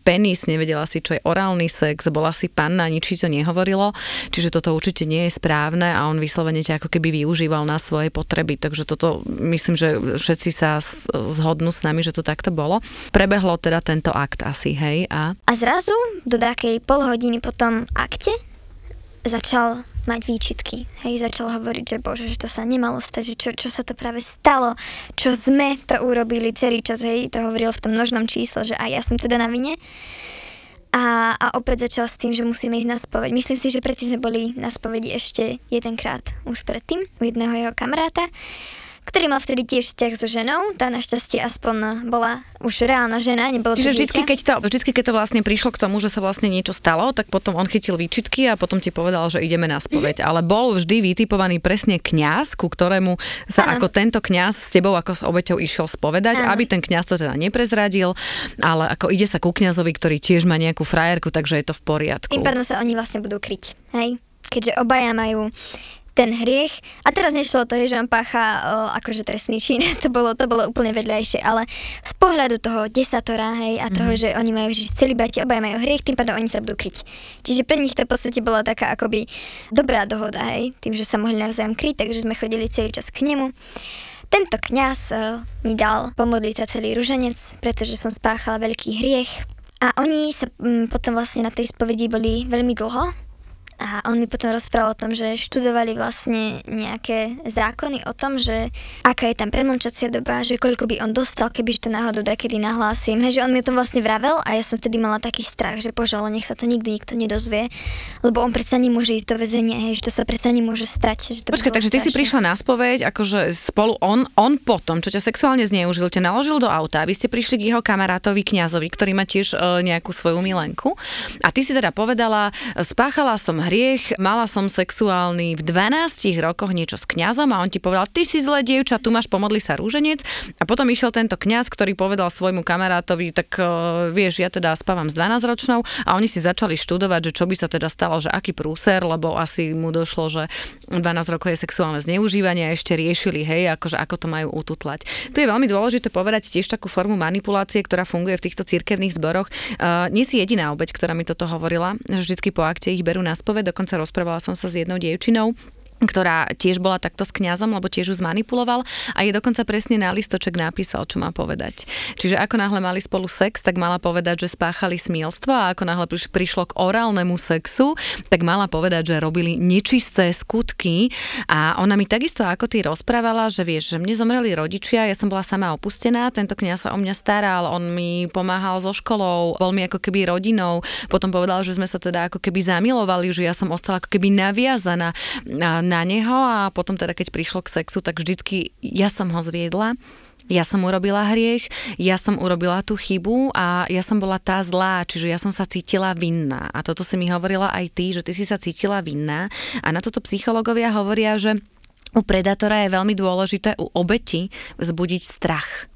penis, nevedela si, čo je orálny sex, bola si panna, nič to nehovorilo, čiže toto určite nie je správne a on vyslovene ťa ako keby využíval na svoje potreby. Takže toto myslím, že všetci sa zhodnú s nami, že to takto bolo. Prebehlo teda tento akt asi, hej? A, a zrazu do takej pol hodiny po tom akte začal mať výčitky. Hej, začal hovoriť, že bože, že to sa nemalo stať, že čo, čo sa to práve stalo, čo sme to urobili celý čas, hej, to hovoril v tom množnom čísle, že aj ja som teda na vine. A, a opäť začal s tým, že musíme ísť na spoveď. Myslím si, že predtým sme boli na spovedi ešte jedenkrát už predtým u jedného jeho kamaráta ktorý mal vtedy tiež vzťah so ženou. Tá našťastie aspoň bola už reálna žena, nebolo Čiže vždycky keď, to, vždycky, keď to vlastne prišlo k tomu, že sa vlastne niečo stalo, tak potom on chytil výčitky a potom ti povedal, že ideme na spoveď. Mm-hmm. Ale bol vždy vytipovaný presne kňaz, ku ktorému sa ano. ako tento kňaz s tebou ako s obeťou išiel spovedať, ano. aby ten kňaz to teda neprezradil, ale ako ide sa ku kňazovi, ktorý tiež má nejakú frajerku, takže je to v poriadku. Tým pádom sa oni vlastne budú kryť. Hej? Keďže obaja majú ten hriech. A teraz nešlo to, že on pácha o, akože trestný čin, to bolo, to bolo úplne vedľajšie, ale z pohľadu toho desatora, hej, a toho, mm. že oni majú žiť celý bati, obaja majú hriech, tým pádom oni sa budú kryť. Čiže pre nich to v podstate bola taká akoby dobrá dohoda, hej, tým, že sa mohli navzájom kryť, takže sme chodili celý čas k nemu. Tento kňaz uh, mi dal pomodliť sa celý ruženec, pretože som spáchala veľký hriech. A oni sa um, potom vlastne na tej spovedi boli veľmi dlho, a on mi potom rozprával o tom, že študovali vlastne nejaké zákony o tom, že aká je tam premlčacia doba, že koľko by on dostal, keby to náhodou kedy nahlásim. Hej, že on mi o tom vlastne vravel a ja som vtedy mala taký strach, že bože, ale nech sa to nikdy nikto nedozvie, lebo on predsa nemôže ísť do väzenia, hej, že to sa predsa nemôže stať. Že to Počkaj, takže strašné. ty si prišla na spoveď, akože spolu on, on potom, čo ťa sexuálne zneužil, ťa naložil do auta, vy ste prišli k jeho kamarátovi kňazovi, ktorý má tiež uh, nejakú svoju milenku a ty si teda povedala, spáchala som hriech, mala som sexuálny v 12 rokoch niečo s kňazom a on ti povedal, ty si zlé dievča, tu máš pomodli sa rúženec. A potom išiel tento kňaz, ktorý povedal svojmu kamarátovi, tak uh, vieš, ja teda spávam s 12 ročnou a oni si začali študovať, že čo by sa teda stalo, že aký prúser, lebo asi mu došlo, že 12 rokov je sexuálne zneužívanie a ešte riešili, hej, akože ako to majú ututlať. Tu je veľmi dôležité povedať tiež takú formu manipulácie, ktorá funguje v týchto cirkevných zboroch. Uh, nie si jediná obeď, ktorá mi toto hovorila, že vždycky po akte ich berú na spove Bratislave, dokonca rozprávala som sa s jednou dievčinou, ktorá tiež bola takto s kňazom, lebo tiež ju zmanipuloval a je dokonca presne na listoček napísal, čo má povedať. Čiže ako náhle mali spolu sex, tak mala povedať, že spáchali smielstvo a ako náhle prišlo k orálnemu sexu, tak mala povedať, že robili nečisté skutky. A ona mi takisto ako ty rozprávala, že vieš, že mne zomreli rodičia, ja som bola sama opustená, tento kňaz sa o mňa staral, on mi pomáhal so školou, bol mi ako keby rodinou, potom povedal, že sme sa teda ako keby zamilovali, že ja som ostala ako keby naviazaná na neho a potom teda keď prišlo k sexu, tak vždycky ja som ho zviedla ja som urobila hriech, ja som urobila tú chybu a ja som bola tá zlá, čiže ja som sa cítila vinná. A toto si mi hovorila aj ty, že ty si sa cítila vinná. A na toto psychológovia hovoria, že u predátora je veľmi dôležité u obeti vzbudiť strach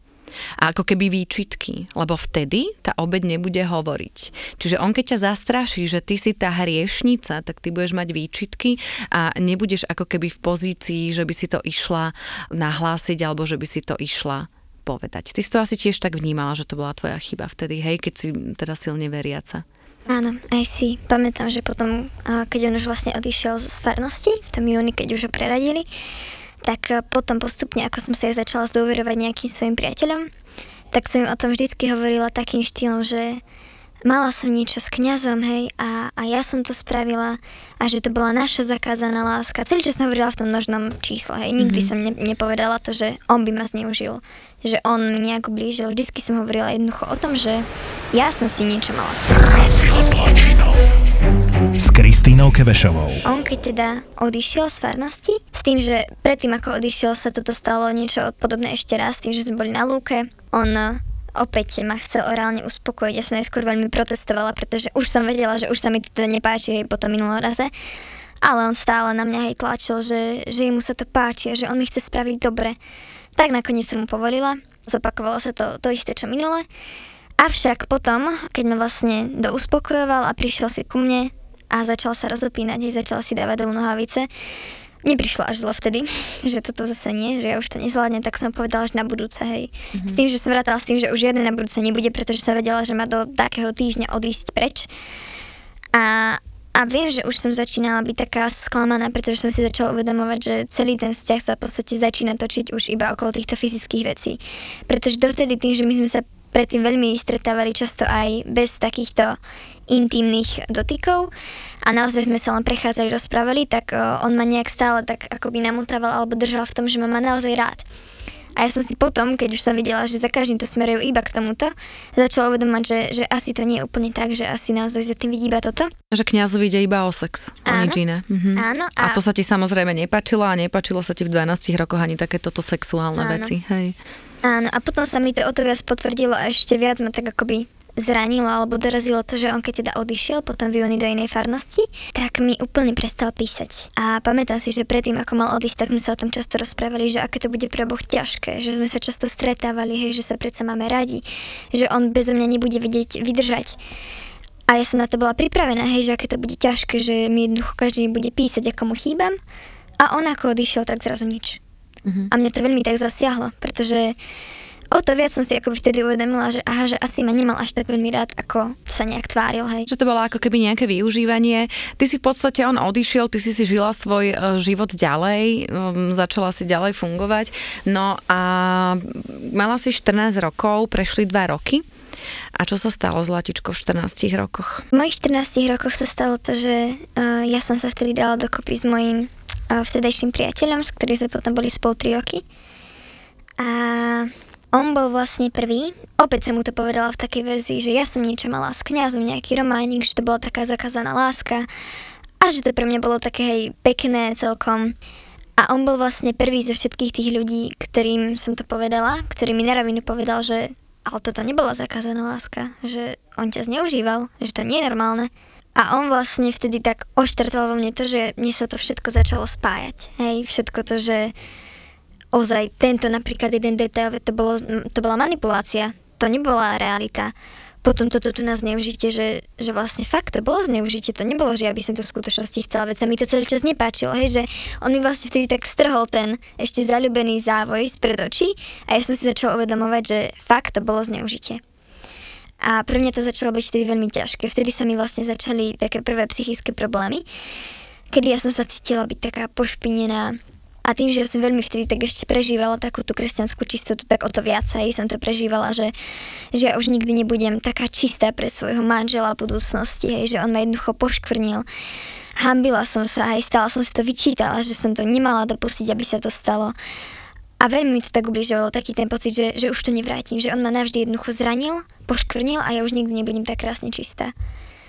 a ako keby výčitky, lebo vtedy tá obed nebude hovoriť. Čiže on keď ťa zastraší, že ty si tá hriešnica, tak ty budeš mať výčitky a nebudeš ako keby v pozícii, že by si to išla nahlásiť alebo že by si to išla povedať. Ty si to asi tiež tak vnímala, že to bola tvoja chyba vtedy, hej, keď si teda silne veriaca. Áno, aj si pamätám, že potom, keď on už vlastne odišiel z farnosti, v tom júni, keď už ho preradili, tak eh, potom postupne, ako som sa aj začala zdôverovať nejakým svojim priateľom, tak som im o tom vždycky hovorila takým štýlom, že mala som niečo s kňazom, hej, a, a ja som to spravila a že to bola naša zakázaná láska. Celý čas som hovorila v tom množnom čísle, hej, nikdy mm-hmm. som ne, nepovedala to, že on by ma zneužil, že on mi nejako blížil. Vždycky som hovorila jednoducho o tom, že ja som si niečo mala. Profil zločinov s Kristínou Kevešovou. On keď teda odišiel z farnosti, s tým, že predtým ako odišiel sa toto stalo niečo podobné ešte raz, tým, že sme boli na lúke, on eh, opäť ma chcel orálne uspokojiť. Ja som najskôr veľmi protestovala, pretože už som vedela, že už sa mi to teda nepáči po tom minulom raze. Ale on stále na mňa hej tlačil, že, že mu sa to páči a že on mi chce spraviť dobre. Tak nakoniec som mu povolila zopakovalo sa to, to isté, čo minule. Avšak potom, keď ma vlastne douspokojoval a prišiel si ku mne a začal sa rozopínať, aj začal si dávať dolu nohavice, mne prišlo až zlo vtedy, že toto zase nie, že ja už to nezvládnem, tak som povedala, že na budúce, hej. Mm-hmm. S tým, že som vrátala s tým, že už jeden na budúce nebude, pretože som vedela, že má do takého týždňa odísť preč. A, a viem, že už som začínala byť taká sklamaná, pretože som si začala uvedomovať, že celý ten vzťah sa v podstate začína točiť už iba okolo týchto fyzických vecí. Pretože dovtedy tým, že my sme sa predtým veľmi stretávali často aj bez takýchto intimných dotykov a naozaj sme sa len prechádzali, rozprávali, tak on ma nejak stále tak akoby namutával alebo držal v tom, že ma má naozaj rád. A ja som si potom, keď už som videla, že za každým to smerujú iba k tomuto, začala uvedomať, že, že asi to nie je úplne tak, že asi naozaj za tým vidí iba toto. Že kňazovi ide iba o sex, o nič iné. Mhm. Áno. A... a to sa ti samozrejme nepačilo a nepačilo sa ti v 12 rokoch ani takéto sexuálne Áno. veci. Hej. Áno, a potom sa mi to o to viac potvrdilo a ešte viac ma tak akoby zranilo alebo dorazilo to, že on keď teda odišiel potom v júni do inej farnosti, tak mi úplne prestal písať. A pamätám si, že predtým ako mal odísť, tak sme sa o tom často rozprávali, že aké to bude pre Boh ťažké, že sme sa často stretávali, hej, že sa predsa máme radi, že on bez mňa nebude vidieť vydržať. A ja som na to bola pripravená, hej, že aké to bude ťažké, že mi jednoducho každý bude písať, ako mu chýbam. A on ako odišiel, tak zrazu nič. Uh-huh. A mňa to veľmi tak zasiahlo, pretože o to viac som si ako vtedy uvedomila, že aha, že asi ma nemal až tak veľmi rád, ako sa nejak tváril, hej. Že to bolo ako keby nejaké využívanie. Ty si v podstate, on odišiel, ty si si žila svoj uh, život ďalej, um, začala si ďalej fungovať, no a mala si 14 rokov, prešli 2 roky. A čo sa stalo Zlatičko v 14 rokoch? V mojich 14 rokoch sa stalo to, že uh, ja som sa vtedy dala dokopy s mojím vtedajším priateľom, s ktorým sme potom boli spolu 3 roky. A on bol vlastne prvý, opäť som mu to povedala v takej verzii, že ja som niečo mala s kňazom, nejaký románik, že to bola taká zakázaná láska a že to pre mňa bolo také hej, pekné celkom. A on bol vlastne prvý zo všetkých tých ľudí, ktorým som to povedala, ktorý mi na rovinu povedal, že ale toto nebola zakázaná láska, že on ťa zneužíval, že to nie je normálne. A on vlastne vtedy tak oštartoval vo mne to, že mne sa to všetko začalo spájať. Hej, všetko to, že ozaj tento napríklad jeden detail, to, bolo, to bola manipulácia, to nebola realita. Potom toto tu nás zneužite, že, že vlastne fakt to bolo zneužitie, to nebolo, že ja by som to v skutočnosti chcela, veď sa mi to celý čas nepáčilo, hej, že on mi vlastne vtedy tak strhol ten ešte zalúbený závoj spred očí a ja som si začala uvedomovať, že fakt to bolo zneužitie. A pre mňa to začalo byť vtedy veľmi ťažké. Vtedy sa mi vlastne začali také prvé psychické problémy, kedy ja som sa cítila byť taká pošpinená, a tým, že som veľmi vtedy tak ešte prežívala takú tú kresťanskú čistotu, tak o to viacej som to prežívala, že, že ja už nikdy nebudem taká čistá pre svojho manžela v budúcnosti, hej, že on ma jednoducho poškvrnil. Hambila som sa, aj stále som si to vyčítala, že som to nemala dopustiť, aby sa to stalo. A veľmi mi to tak ubližovalo, taký ten pocit, že, že už to nevrátim, že on ma navždy jednoducho zranil, poškvrnil a ja už nikdy nebudem tak krásne čistá.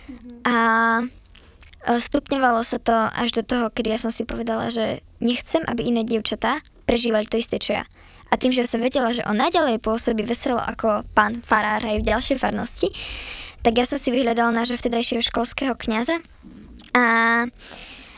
Mm-hmm. A stupňovalo sa to až do toho, kedy ja som si povedala, že nechcem, aby iné dievčatá prežívali to isté, čo ja. A tým, že som vedela, že on naďalej pôsobí veselo ako pán farár aj v ďalšej farnosti, tak ja som si vyhľadala nášho vtedajšieho školského kňaza a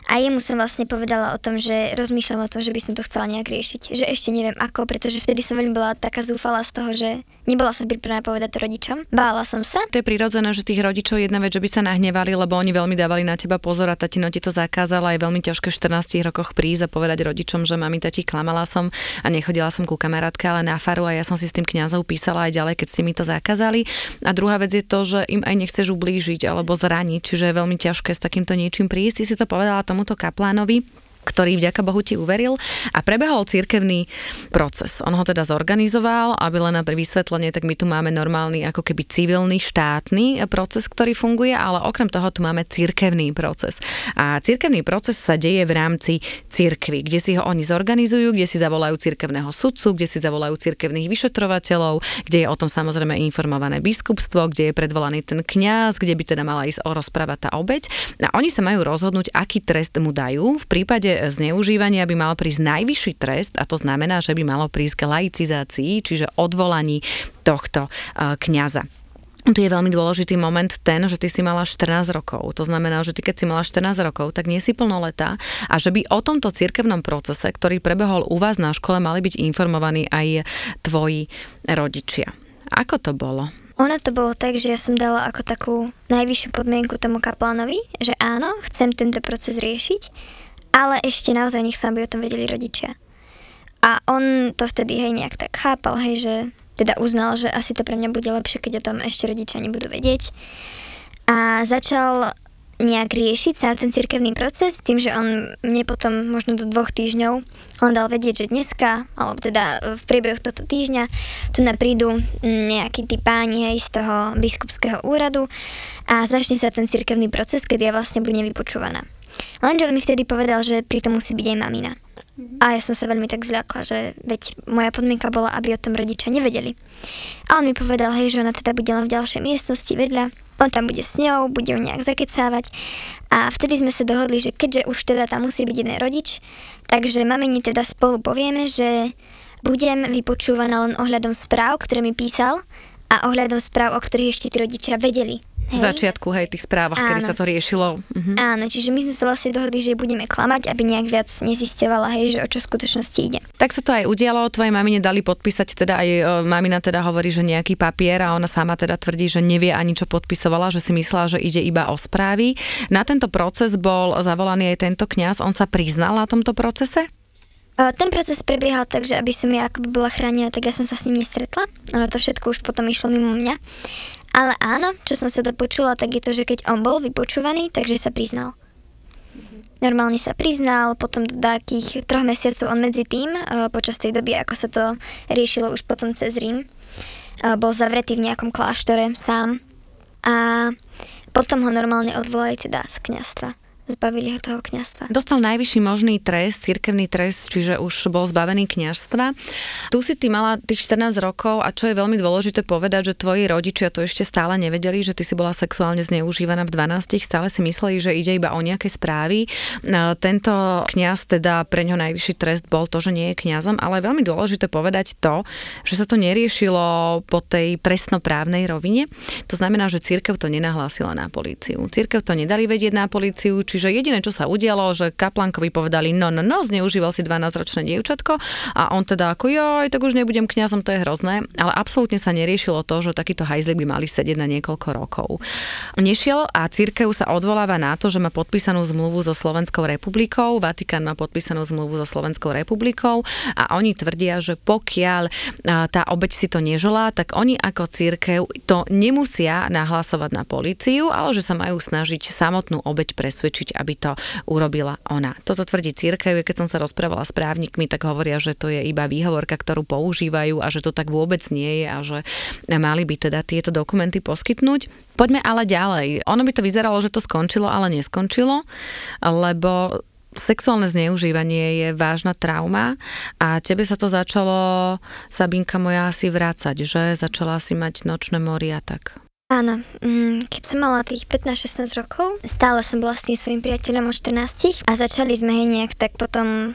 a jemu som vlastne povedala o tom, že rozmýšľam o tom, že by som to chcela nejak riešiť. Že ešte neviem ako, pretože vtedy som veľmi bola taká zúfala z toho, že nebola som pripravená povedať to rodičom. Bála som sa. To je prirodzené, že tých rodičov jedna vec, že by sa nahnevali, lebo oni veľmi dávali na teba pozor a tatino ti to zakázala. Je veľmi ťažké v 14 rokoch prísť a povedať rodičom, že mami tati klamala som a nechodila som ku kamarátke, ale na faru a ja som si s tým kňazom písala aj ďalej, keď ste mi to zakázali. A druhá vec je to, že im aj nechceš ublížiť alebo zraniť, čiže je veľmi ťažké s takýmto niečím prísť. Ty si to povedala tomuto kaplánovi ktorý vďaka Bohu ti uveril a prebehol cirkevný proces. On ho teda zorganizoval, aby len na vysvetlenie, tak my tu máme normálny ako keby civilný štátny proces, ktorý funguje, ale okrem toho tu máme cirkevný proces. A cirkevný proces sa deje v rámci cirkvy, kde si ho oni zorganizujú, kde si zavolajú cirkevného sudcu, kde si zavolajú cirkevných vyšetrovateľov, kde je o tom samozrejme informované biskupstvo, kde je predvolaný ten kňaz, kde by teda mala ísť o rozpráva tá obeď. A oni sa majú rozhodnúť, aký trest mu dajú. V prípade zneužívania by mal prísť najvyšší trest a to znamená, že by malo prísť k laicizácii, čiže odvolaní tohto kňaza. tu je veľmi dôležitý moment ten, že ty si mala 14 rokov. To znamená, že ty keď si mala 14 rokov, tak nie si plnoletá a že by o tomto cirkevnom procese, ktorý prebehol u vás na škole, mali byť informovaní aj tvoji rodičia. Ako to bolo? Ono to bolo tak, že ja som dala ako takú najvyššiu podmienku tomu kaplánovi, že áno, chcem tento proces riešiť, ale ešte naozaj nechcem, aby o tom vedeli rodičia. A on to vtedy hej nejak tak chápal, hej, že teda uznal, že asi to pre mňa bude lepšie, keď o tom ešte rodičia nebudú vedieť. A začal nejak riešiť sa ten cirkevný proces tým, že on mne potom možno do dvoch týždňov on dal vedieť, že dneska, alebo teda v priebehu tohto týždňa tu prídu nejakí tí páni hej, z toho biskupského úradu a začne sa ten cirkevný proces, kedy ja vlastne budem vypočúvaná. Lenže mi vtedy povedal, že pri tom musí byť aj mamina. A ja som sa veľmi tak zľakla, že veď moja podmienka bola, aby o tom rodičia nevedeli. A on mi povedal, hej, že ona teda bude len v ďalšej miestnosti vedľa, on tam bude s ňou, bude ju nejak zakecávať. A vtedy sme sa dohodli, že keďže už teda tam musí byť jeden rodič, takže mamini teda spolu povieme, že budem vypočúvaná len ohľadom správ, ktoré mi písal a ohľadom správ, o ktorých ešte tí rodičia vedeli. Hej. začiatku, hej, tých správach, Áno. kedy sa to riešilo. Mhm. Áno, čiže my sme sa vlastne dohodli, že budeme klamať, aby nejak viac nezisťovala, hej, že o čo v skutočnosti ide. Tak sa to aj udialo, tvojej mamine dali podpísať, teda aj e, mamina teda hovorí, že nejaký papier a ona sama teda tvrdí, že nevie ani čo podpisovala, že si myslela, že ide iba o správy. Na tento proces bol zavolaný aj tento kňaz, on sa priznal na tomto procese? Ten proces prebiehal tak, že aby som ja akoby bola chránená, tak ja som sa s ním nestretla. Ono to všetko už potom išlo mimo mňa. Ale áno, čo som sa dopočula, tak je to, že keď on bol vypočúvaný, takže sa priznal. Normálne sa priznal, potom do takých troch mesiacov on medzi tým, eh, počas tej doby, ako sa to riešilo už potom cez Rím, eh, bol zavretý v nejakom kláštore sám a potom ho normálne odvolali teda z kniastva zbavili ho toho kňazstva. Dostal najvyšší možný trest, cirkevný trest, čiže už bol zbavený kňažstva. Tu si ty mala tých 14 rokov a čo je veľmi dôležité povedať, že tvoji rodičia to ešte stále nevedeli, že ty si bola sexuálne zneužívaná v 12, stále si mysleli, že ide iba o nejaké správy. Tento kňaz teda pre ňo najvyšší trest bol to, že nie je kňazom, ale je veľmi dôležité povedať to, že sa to neriešilo po tej trestnoprávnej rovine. To znamená, že církev to nenahlásila na políciu. Církev to nedali vedieť na políciu, či Čiže jediné, čo sa udialo, že Kaplankovi povedali, no, no, no, zneužíval si 12-ročné dievčatko a on teda ako, joj, tak už nebudem kňazom, to je hrozné. Ale absolútne sa neriešilo to, že takíto hajzli by mali sedieť na niekoľko rokov. Nešiel a církev sa odvoláva na to, že má podpísanú zmluvu so Slovenskou republikou, Vatikán má podpísanú zmluvu so Slovenskou republikou a oni tvrdia, že pokiaľ tá obeď si to neželá, tak oni ako církev to nemusia nahlasovať na políciu, ale že sa majú snažiť samotnú obeď presvedčiť presvedčiť, aby to urobila ona. Toto tvrdí církev, keď som sa rozprávala s právnikmi, tak hovoria, že to je iba výhovorka, ktorú používajú a že to tak vôbec nie je a že mali by teda tieto dokumenty poskytnúť. Poďme ale ďalej. Ono by to vyzeralo, že to skončilo, ale neskončilo, lebo sexuálne zneužívanie je vážna trauma a tebe sa to začalo, Sabinka moja, asi vrácať, že? Začala si mať nočné mori a tak. Áno, mm, keď som mala tých 15-16 rokov, stále som bola s tým svojim priateľom o 14 a začali sme hej nejak tak potom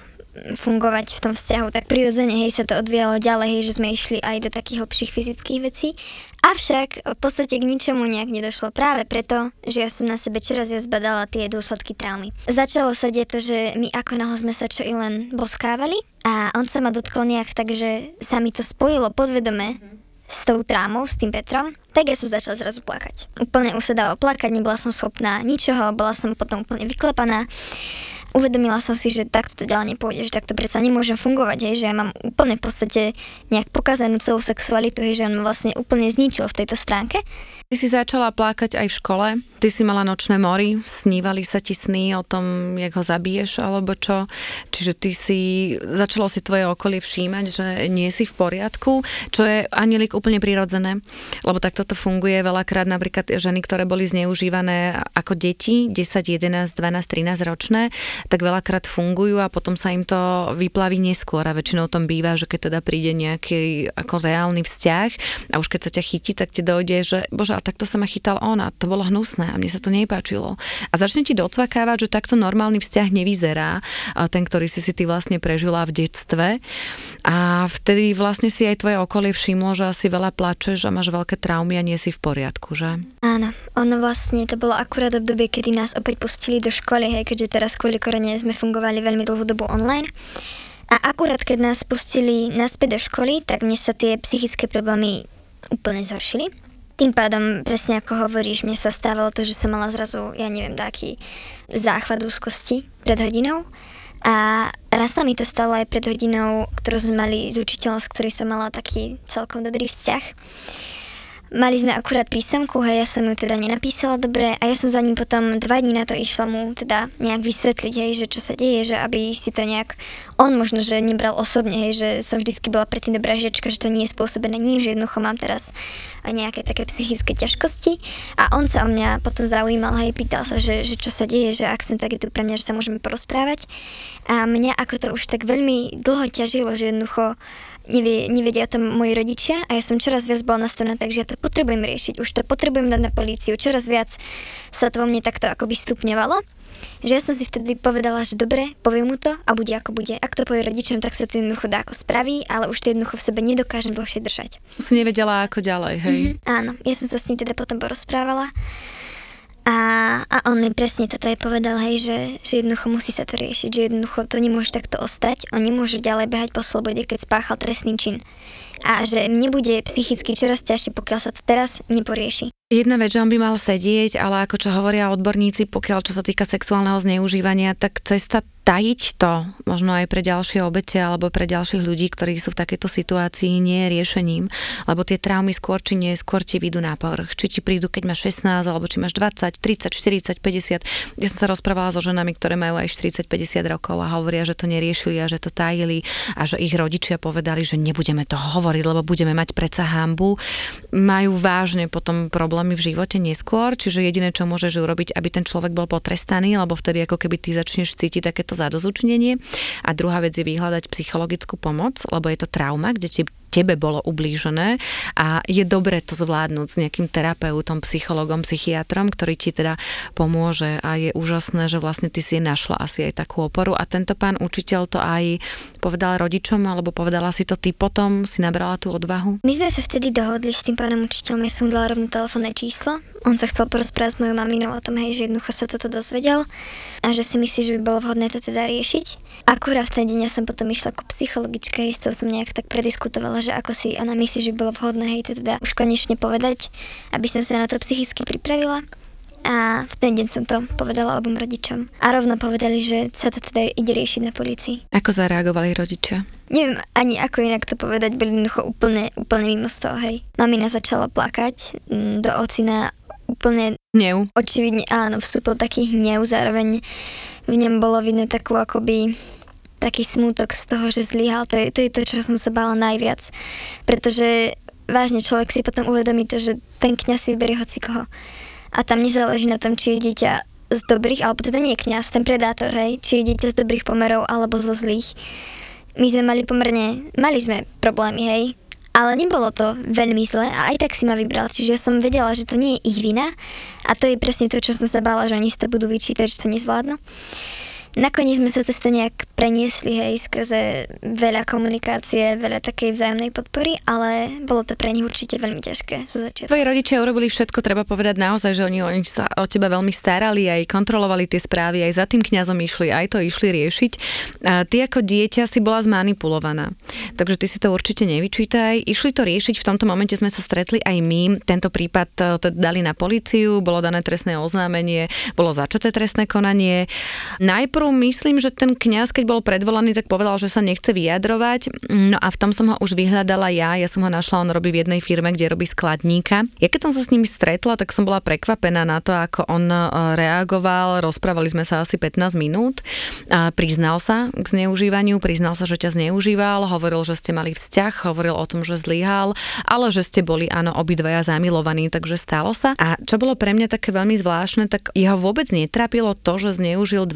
fungovať v tom vzťahu, tak prirodzene hej sa to odvíjalo ďalej, hej, že sme išli aj do takých hlbších fyzických vecí. Avšak v podstate k ničomu nejak nedošlo práve preto, že ja som na sebe čoraz viac zbadala tie dôsledky traumy. Začalo sa deť to, že my ako náhle sme sa čo i len boskávali a on sa ma dotkol nejak tak, že sa mi to spojilo podvedome mm-hmm s tou trámou, s tým Petrom, tak ja som začala zrazu plakať. Úplne už sa dalo plakať, nebola som schopná ničoho, bola som potom úplne vyklepaná. Uvedomila som si, že takto to ďalej nepôjde, že takto predsa nemôžem fungovať, hej, že ja mám úplne v podstate nejak pokazanú celú sexualitu, hej, že on vlastne úplne zničil v tejto stránke. Ty si začala plakať aj v škole, ty si mala nočné mori, snívali sa ti sny o tom, jak ho zabiješ alebo čo. Čiže ty si, začalo si tvoje okolie všímať, že nie si v poriadku, čo je anielik úplne prirodzené, lebo tak toto funguje veľakrát napríklad ženy, ktoré boli zneužívané ako deti, 10, 11, 12, 13 ročné, tak veľakrát fungujú a potom sa im to vyplaví neskôr a väčšinou tom býva, že keď teda príde nejaký ako reálny vzťah a už keď sa ťa chytí, tak ti dojde, že bože, a takto sa ma chytal on a to bolo hnusné a mne sa to nepáčilo. A začne ti docvakávať, že takto normálny vzťah nevyzerá, ten, ktorý si si ty vlastne prežila v detstve a vtedy vlastne si aj tvoje okolie všimlo, že asi veľa plačeš a máš veľké traumy a nie si v poriadku, že? Áno, ono vlastne to bolo akurát obdobie, kedy nás opäť pustili do školy, hej, keďže teraz kvôli korone sme fungovali veľmi dlhú dobu online. A akurát keď nás pustili naspäť do školy, tak mne sa tie psychické problémy úplne zhoršili. Tým pádom, presne ako hovoríš, mne sa stávalo to, že som mala zrazu, ja neviem, taký záchvat úzkosti pred hodinou. A raz sa mi to stalo aj pred hodinou, ktorú sme mali s učiteľom, s ktorým som mala taký celkom dobrý vzťah. Mali sme akurát písomku, hej, ja som ju teda nenapísala dobre a ja som za ním potom dva dní na to išla mu teda nejak vysvetliť, hej, že čo sa deje, že aby si to nejak, on možno, že nebral osobne, hej, že som vždycky bola predtým dobrá žiečka, že to nie je spôsobené ním, že jednoducho mám teraz nejaké také psychické ťažkosti. A on sa o mňa potom zaujímal, hej, pýtal sa, že, že čo sa deje, že ak som tak je tu pre mňa, že sa môžeme porozprávať. A mňa ako to už tak veľmi dlho ťažilo, že jednoducho nevie, nevedia to moji rodičia a ja som čoraz viac bola nastavená, takže ja to potrebujem riešiť, už to potrebujem dať na políciu, čoraz viac sa to vo mne takto akoby stupňovalo. Že ja som si vtedy povedala, že dobre, poviem mu to a bude ako bude. Ak to povie rodičom, tak sa to jednoducho dá ako spraví, ale už to jednoducho v sebe nedokážem dlhšie držať. Si nevedela ako ďalej, hej? Mm-hmm, áno, ja som sa s ním teda potom porozprávala a, a on mi presne toto aj povedal, hej, že, že jednoducho musí sa to riešiť, že jednoducho to nemôže takto ostať, on nemôže ďalej behať po slobode, keď spáchal trestný čin. A že mne bude psychicky čoraz ťažšie, pokiaľ sa to teraz neporieši. Jedna vec, že on by mal sedieť, ale ako čo hovoria odborníci, pokiaľ čo sa týka sexuálneho zneužívania, tak cesta tajiť to, možno aj pre ďalšie obete alebo pre ďalších ľudí, ktorí sú v takejto situácii, nie je riešením, lebo tie traumy skôr či nie, skôr ti vyjdú na povrch. Či ti prídu, keď máš 16, alebo či máš 20, 30, 40, 50. Ja som sa rozprávala so ženami, ktoré majú aj 40, 50 rokov a hovoria, že to neriešili a že to tajili a že ich rodičia povedali, že nebudeme to hovoriť, lebo budeme mať predsa hambu. Majú vážne potom problémy v živote neskôr, čiže jediné, čo môžeš urobiť, aby ten človek bol potrestaný, lebo vtedy ako keby ty začneš cítiť takéto to zadozučnenie. A druhá vec je vyhľadať psychologickú pomoc, lebo je to trauma, kde ti tebe bolo ublížené a je dobre to zvládnuť s nejakým terapeutom, psychologom, psychiatrom, ktorý ti teda pomôže a je úžasné, že vlastne ty si našla asi aj takú oporu a tento pán učiteľ to aj povedal rodičom alebo povedala si to ty potom, si nabrala tú odvahu? My sme sa vtedy dohodli s tým pánom učiteľom, ja som dala rovno telefónne číslo. On sa chcel porozprávať s mojou maminou o tom, hej, že jednoducho sa toto dozvedel a že si myslí, že by bolo vhodné to teda riešiť. Akurát ten deň ja som potom išla ku psychologičke, s tou som nejak tak prediskutovala, že ako si ona myslí, že by bolo vhodné hej, to teda už konečne povedať, aby som sa na to psychicky pripravila. A v ten deň som to povedala obom rodičom. A rovno povedali, že sa to teda ide riešiť na policii. Ako zareagovali rodičia? Neviem ani ako inak to povedať, boli jednoducho úplne, úplne mimo z toho, hej. Mamina začala plakať, mm, do ocina úplne... Hnev. Očividne, áno, vstúpil taký hnev, zároveň v ňom bolo vidno takú akoby taký smútok z toho, že zlyhal, to je, to je to, čo som sa bála najviac. Pretože vážne človek si potom uvedomí to, že ten kňaz vyberie hoci koho. A tam nezáleží na tom, či je dieťa z dobrých, alebo teda nie kňaz, ten predátor, hej, či je dieťa z dobrých pomerov alebo zo zlých. My sme mali pomerne, mali sme problémy, hej, ale nebolo to veľmi zle a aj tak si ma vybral, čiže som vedela, že to nie je ich vina a to je presne to, čo som sa bála, že oni si to budú vyčítať, že to nezvládnu. Nakoniec sme sa cez to nejak preniesli, hej, skrze veľa komunikácie, veľa takej vzájomnej podpory, ale bolo to pre nich určite veľmi ťažké zo začiatku. Tvoji rodičia urobili všetko, treba povedať naozaj, že oni, oni sa o teba veľmi starali, aj kontrolovali tie správy, aj za tým kňazom išli, aj to išli riešiť. A ty ako dieťa si bola zmanipulovaná, takže ty si to určite nevyčítaj. Išli to riešiť, v tomto momente sme sa stretli aj my, tento prípad e, dali na políciu, bolo dané trestné oznámenie, bolo začaté trestné konanie. Najprv najprv myslím, že ten kňaz, keď bol predvolaný, tak povedal, že sa nechce vyjadrovať. No a v tom som ho už vyhľadala ja. Ja som ho našla, on robí v jednej firme, kde robí skladníka. Ja keď som sa s ním stretla, tak som bola prekvapená na to, ako on e, reagoval. Rozprávali sme sa asi 15 minút. A priznal sa k zneužívaniu, priznal sa, že ťa zneužíval, hovoril, že ste mali vzťah, hovoril o tom, že zlyhal, ale že ste boli áno obidvaja zamilovaní, takže stalo sa. A čo bolo pre mňa také veľmi zvláštne, tak jeho vôbec netrápilo to, že zneužil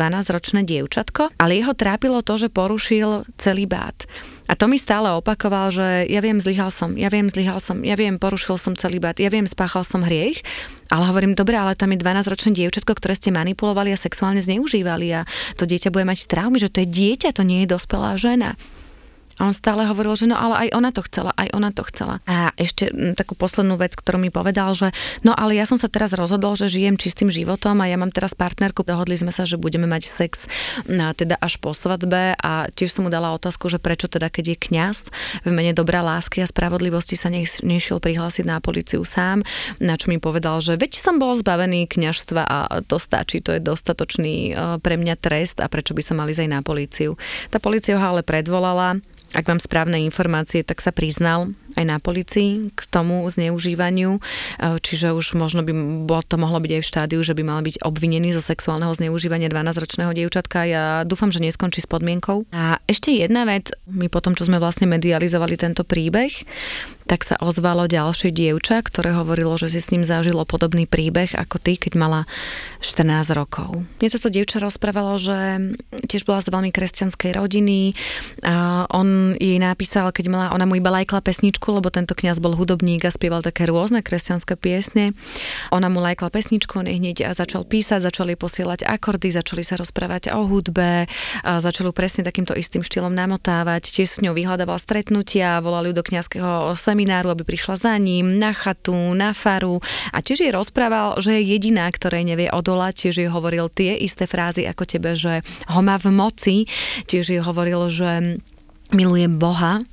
12-ročné dievčatko, ale jeho trápilo to, že porušil celý bát. A to mi stále opakoval, že ja viem, zlyhal som, ja viem, zlyhal som, ja viem, porušil som celý bát, ja viem, spáchal som hriech, ale hovorím, dobre, ale tam je 12-ročné dievčatko, ktoré ste manipulovali a sexuálne zneužívali a to dieťa bude mať traumy, že to je dieťa, to nie je dospelá žena. A on stále hovoril, že no ale aj ona to chcela, aj ona to chcela. A ešte takú poslednú vec, ktorú mi povedal, že no ale ja som sa teraz rozhodol, že žijem čistým životom a ja mám teraz partnerku, dohodli sme sa, že budeme mať sex na, teda až po svadbe a tiež som mu dala otázku, že prečo teda keď je kňaz v mene dobrá lásky a spravodlivosti sa nech, nešiel prihlásiť na policiu sám, na čo mi povedal, že veď som bol zbavený kňažstva a to stačí, to je dostatočný e, pre mňa trest a prečo by sa mali ísť aj na políciu. Tá polícia ho ale predvolala ak mám správne informácie, tak sa priznal aj na policii k tomu zneužívaniu, e, čiže už možno by to mohlo byť aj v štádiu, že by mal byť obvinený zo sexuálneho zneužívania 12-ročného dievčatka. Ja dúfam, že neskončí s podmienkou. A ešte jedna vec, my potom, čo sme vlastne medializovali tento príbeh, tak sa ozvalo ďalšie dievča, ktoré hovorilo, že si s ním zažilo podobný príbeh ako ty, keď mala 14 rokov. Mne toto dievča rozprávalo, že tiež bola z veľmi kresťanskej rodiny. A on jej napísal, keď mala, ona mu iba lajkla pesničku, lebo tento kňaz bol hudobník a spieval také rôzne kresťanské piesne. Ona mu lajkla pesničku, on hneď začal písať, začali posielať akordy, začali sa rozprávať o hudbe, a začali presne takýmto istým štýlom namotávať, tiež s ňou vyhľadával stretnutia, volali ju do kňazského semináru, aby prišla za ním, na chatu, na faru. A tiež jej rozprával, že je jediná, ktorej nevie odolať, tiež jej hovoril tie isté frázy ako tebe, že ho má v moci, tiež jej hovoril, že miluje Boha,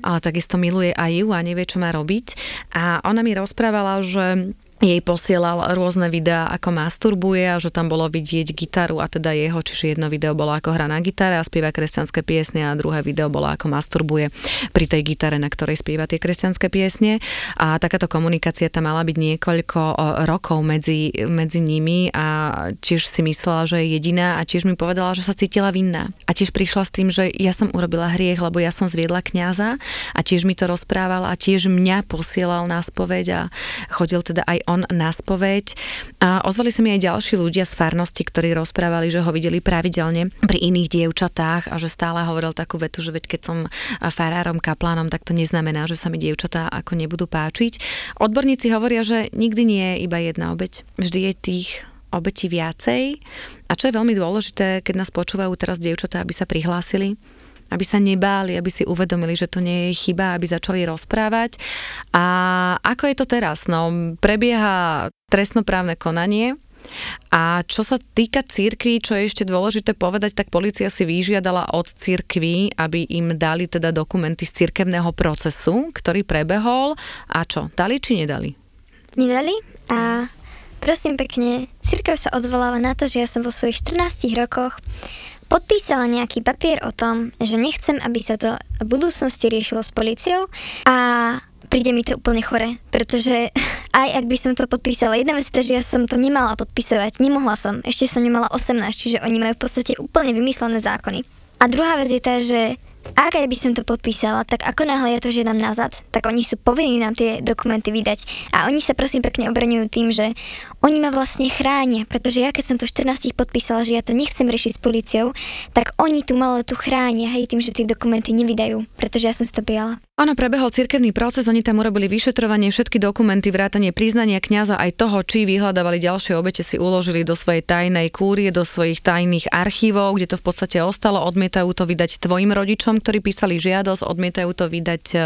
ale takisto miluje aj ju a nevie, čo má robiť. A ona mi rozprávala, že jej posielal rôzne videá, ako masturbuje a že tam bolo vidieť gitaru a teda jeho, čiže jedno video bolo ako hra na gitare a spieva kresťanské piesne a druhé video bolo ako masturbuje pri tej gitare, na ktorej spieva tie kresťanské piesne. A takáto komunikácia tam mala byť niekoľko rokov medzi, medzi nimi a tiež si myslela, že je jediná a tiež mi povedala, že sa cítila vinná. A tiež prišla s tým, že ja som urobila hriech, lebo ja som zviedla kňaza a tiež mi to rozprával a tiež mňa posielal na spoveď a chodil teda aj on na spoveď. A ozvali sa mi aj ďalší ľudia z farnosti, ktorí rozprávali, že ho videli pravidelne pri iných dievčatách a že stále hovoril takú vetu, že veď keď som farárom, kaplánom, tak to neznamená, že sa mi dievčatá ako nebudú páčiť. Odborníci hovoria, že nikdy nie je iba jedna obeď. Vždy je tých obeti viacej. A čo je veľmi dôležité, keď nás počúvajú teraz dievčatá, aby sa prihlásili, aby sa nebáli, aby si uvedomili, že to nie je chyba, aby začali rozprávať. A ako je to teraz? No, prebieha trestnoprávne konanie, a čo sa týka církví, čo je ešte dôležité povedať, tak policia si vyžiadala od církví, aby im dali teda dokumenty z církevného procesu, ktorý prebehol. A čo, dali či nedali? Nedali a prosím pekne, církev sa odvoláva na to, že ja som vo svojich 14 rokoch podpísala nejaký papier o tom, že nechcem, aby sa to v budúcnosti riešilo s policiou a príde mi to úplne chore, pretože aj ak by som to podpísala, jedna vec je, že ja som to nemala podpisovať, nemohla som, ešte som nemala 18, čiže oni majú v podstate úplne vymyslené zákony. A druhá vec je tá, že ak aj by som to podpísala, tak ako náhle ja to žiadam nazad, tak oni sú povinní nám tie dokumenty vydať. A oni sa prosím pekne obraňujú tým, že oni ma vlastne chránia, pretože ja keď som to 14 podpísala, že ja to nechcem riešiť s policiou, tak oni tu malo tu chránia, hej, tým, že tie dokumenty nevydajú, pretože ja som si to prijala. Áno, prebehol cirkevný proces, oni tam urobili vyšetrovanie, všetky dokumenty, vrátanie priznania kňaza aj toho, či vyhľadávali ďalšie obete, si uložili do svojej tajnej kúrie, do svojich tajných archívov, kde to v podstate ostalo, odmietajú to vydať tvojim rodičom, ktorí písali žiadosť, odmietajú to vydať e,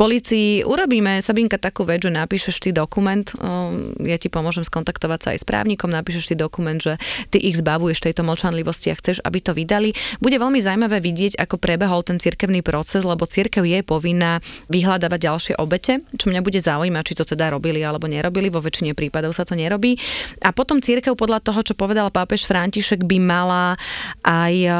policii. Urobíme, Sabinka, takú vec, že napíšeš ty dokument, e, ja ti pomôžem skontaktovať sa aj s právnikom, napíšeš ty dokument, že ty ich zbavuješ tejto mlčanlivosti a chceš, aby to vydali. Bude veľmi zaujímavé vidieť, ako prebehol ten cirkevný proces, lebo cirkev je povinná vyhľadávať ďalšie obete, čo mňa bude zaujímať, či to teda robili alebo nerobili, vo väčšine prípadov sa to nerobí. A potom církev podľa toho, čo povedal pápež František, by mala aj e,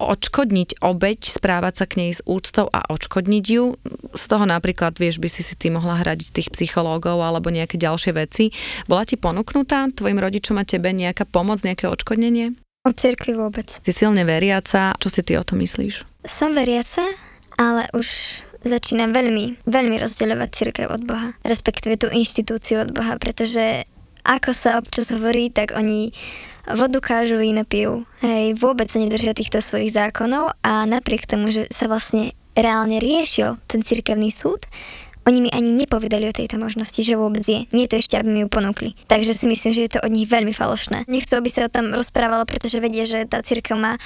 odškodniť obeť, správať sa k nej s úctou a odškodniť ju. Z toho napríklad, vieš, by si si ty mohla hradiť tých psychológov alebo nejaké ďalšie veci. Bola ti ponúknutá tvojim rodičom a tebe nejaká pomoc, nejaké odškodnenie? O cirkvi vôbec. Si silne veriaca, čo si ty o tom myslíš? Som veriaca, ale už začínam veľmi, veľmi rozdeľovať církev od Boha, respektíve tú inštitúciu od Boha, pretože ako sa občas hovorí, tak oni vodu kážu, víno pijú. Hej, vôbec sa nedržia týchto svojich zákonov a napriek tomu, že sa vlastne reálne riešil ten cirkevný súd, oni mi ani nepovedali o tejto možnosti, že vôbec je. Nie je to ešte, aby mi ju ponúkli. Takže si myslím, že je to od nich veľmi falošné. Nechcú, aby sa o tom rozprávalo, pretože vedia, že tá církev má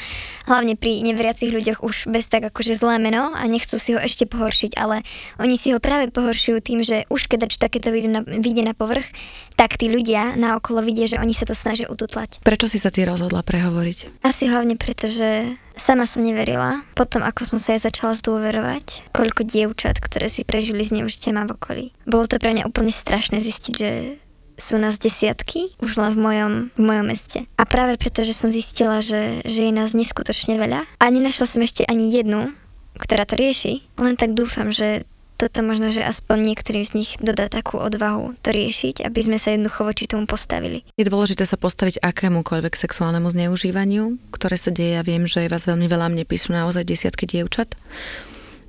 hlavne pri neveriacich ľuďoch už bez tak akože zlé meno a nechcú si ho ešte pohoršiť, ale oni si ho práve pohoršujú tým, že už keď takéto vyjde na, vyjde na povrch, tak tí ľudia na okolo vidia, že oni sa to snažia ututlať. Prečo si sa ty rozhodla prehovoriť? Asi hlavne preto, že sama som neverila. Potom, ako som sa aj začala zdôverovať, koľko dievčat, ktoré si prežili zneužitie má v okolí. Bolo to pre mňa úplne strašné zistiť, že sú nás desiatky už len v mojom, v mojom meste. A práve preto, že som zistila, že, že je nás neskutočne veľa a nenašla som ešte ani jednu, ktorá to rieši, len tak dúfam, že toto možno, že aspoň niektorým z nich dodá takú odvahu to riešiť, aby sme sa jednoducho voči tomu postavili. Je dôležité sa postaviť akémukoľvek sexuálnemu zneužívaniu, ktoré sa deje. Ja viem, že vás veľmi veľa mne píšu naozaj desiatky dievčat,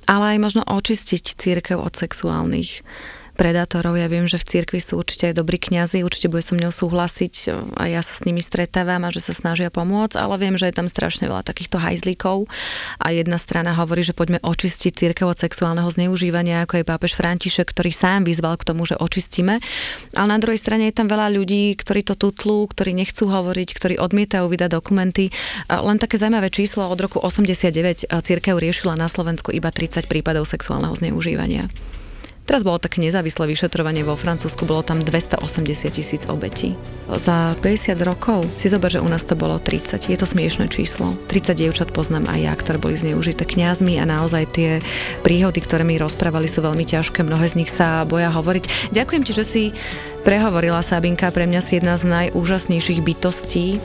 ale aj možno očistiť církev od sexuálnych predátorov. Ja viem, že v cirkvi sú určite aj dobrí kňazi, určite bude so mňou súhlasiť a ja sa s nimi stretávam a že sa snažia pomôcť, ale viem, že je tam strašne veľa takýchto hajzlíkov a jedna strana hovorí, že poďme očistiť cirkev od sexuálneho zneužívania, ako je pápež František, ktorý sám vyzval k tomu, že očistíme. Ale na druhej strane je tam veľa ľudí, ktorí to tutlú, ktorí nechcú hovoriť, ktorí odmietajú vydať dokumenty. Len také zaujímavé číslo od roku 89 cirkev riešila na Slovensku iba 30 prípadov sexuálneho zneužívania. Teraz bolo také nezávislé vyšetrovanie vo Francúzsku, bolo tam 280 tisíc obetí. Za 50 rokov si zober, že u nás to bolo 30. Je to smiešné číslo. 30 dievčat poznám aj ja, ktoré boli zneužité kňazmi a naozaj tie príhody, ktoré mi rozprávali, sú veľmi ťažké. Mnohé z nich sa boja hovoriť. Ďakujem ti, že si prehovorila Sabinka, pre mňa si jedna z najúžasnejších bytostí,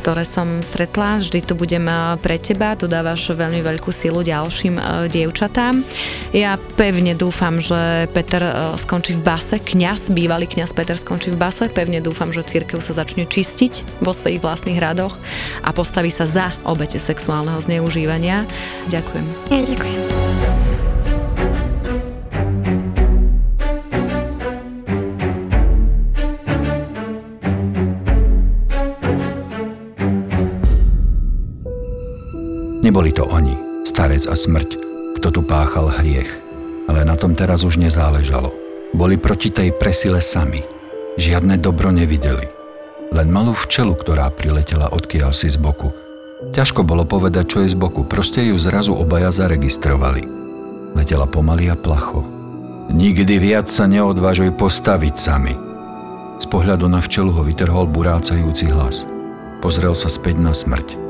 ktoré som stretla. Vždy tu budem eh, pre teba, tu dávaš veľmi veľkú silu ďalším eh, dievčatám. Ja pevne dúfam, že Peter eh, skončí v base, kňaz, bývalý kňaz Peter skončí v base. Pevne dúfam, že církev sa začne čistiť vo svojich vlastných radoch a postaví sa za obete sexuálneho zneužívania. Ďakujem. Ja ďakujem. Neboli to oni, starec a smrť, kto tu páchal hriech, ale na tom teraz už nezáležalo. Boli proti tej presile sami. Žiadne dobro nevideli. Len malú včelu, ktorá priletela odkiaľ si z boku. Ťažko bolo povedať, čo je z boku, proste ju zrazu obaja zaregistrovali. Letela pomaly a placho. Nikdy viac sa neodvážuj postaviť sami. Z pohľadu na včelu ho vytrhol burácajúci hlas. Pozrel sa späť na smrť.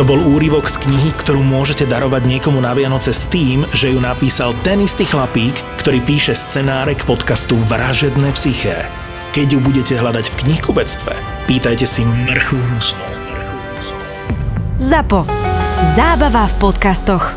To bol úryvok z knihy, ktorú môžete darovať niekomu na Vianoce s tým, že ju napísal ten istý chlapík, ktorý píše scenáre k podcastu Vražedné psyché. Keď ju budete hľadať v knihkubectve, pýtajte si hnusnú. ZAPO. Zábava v podcastoch.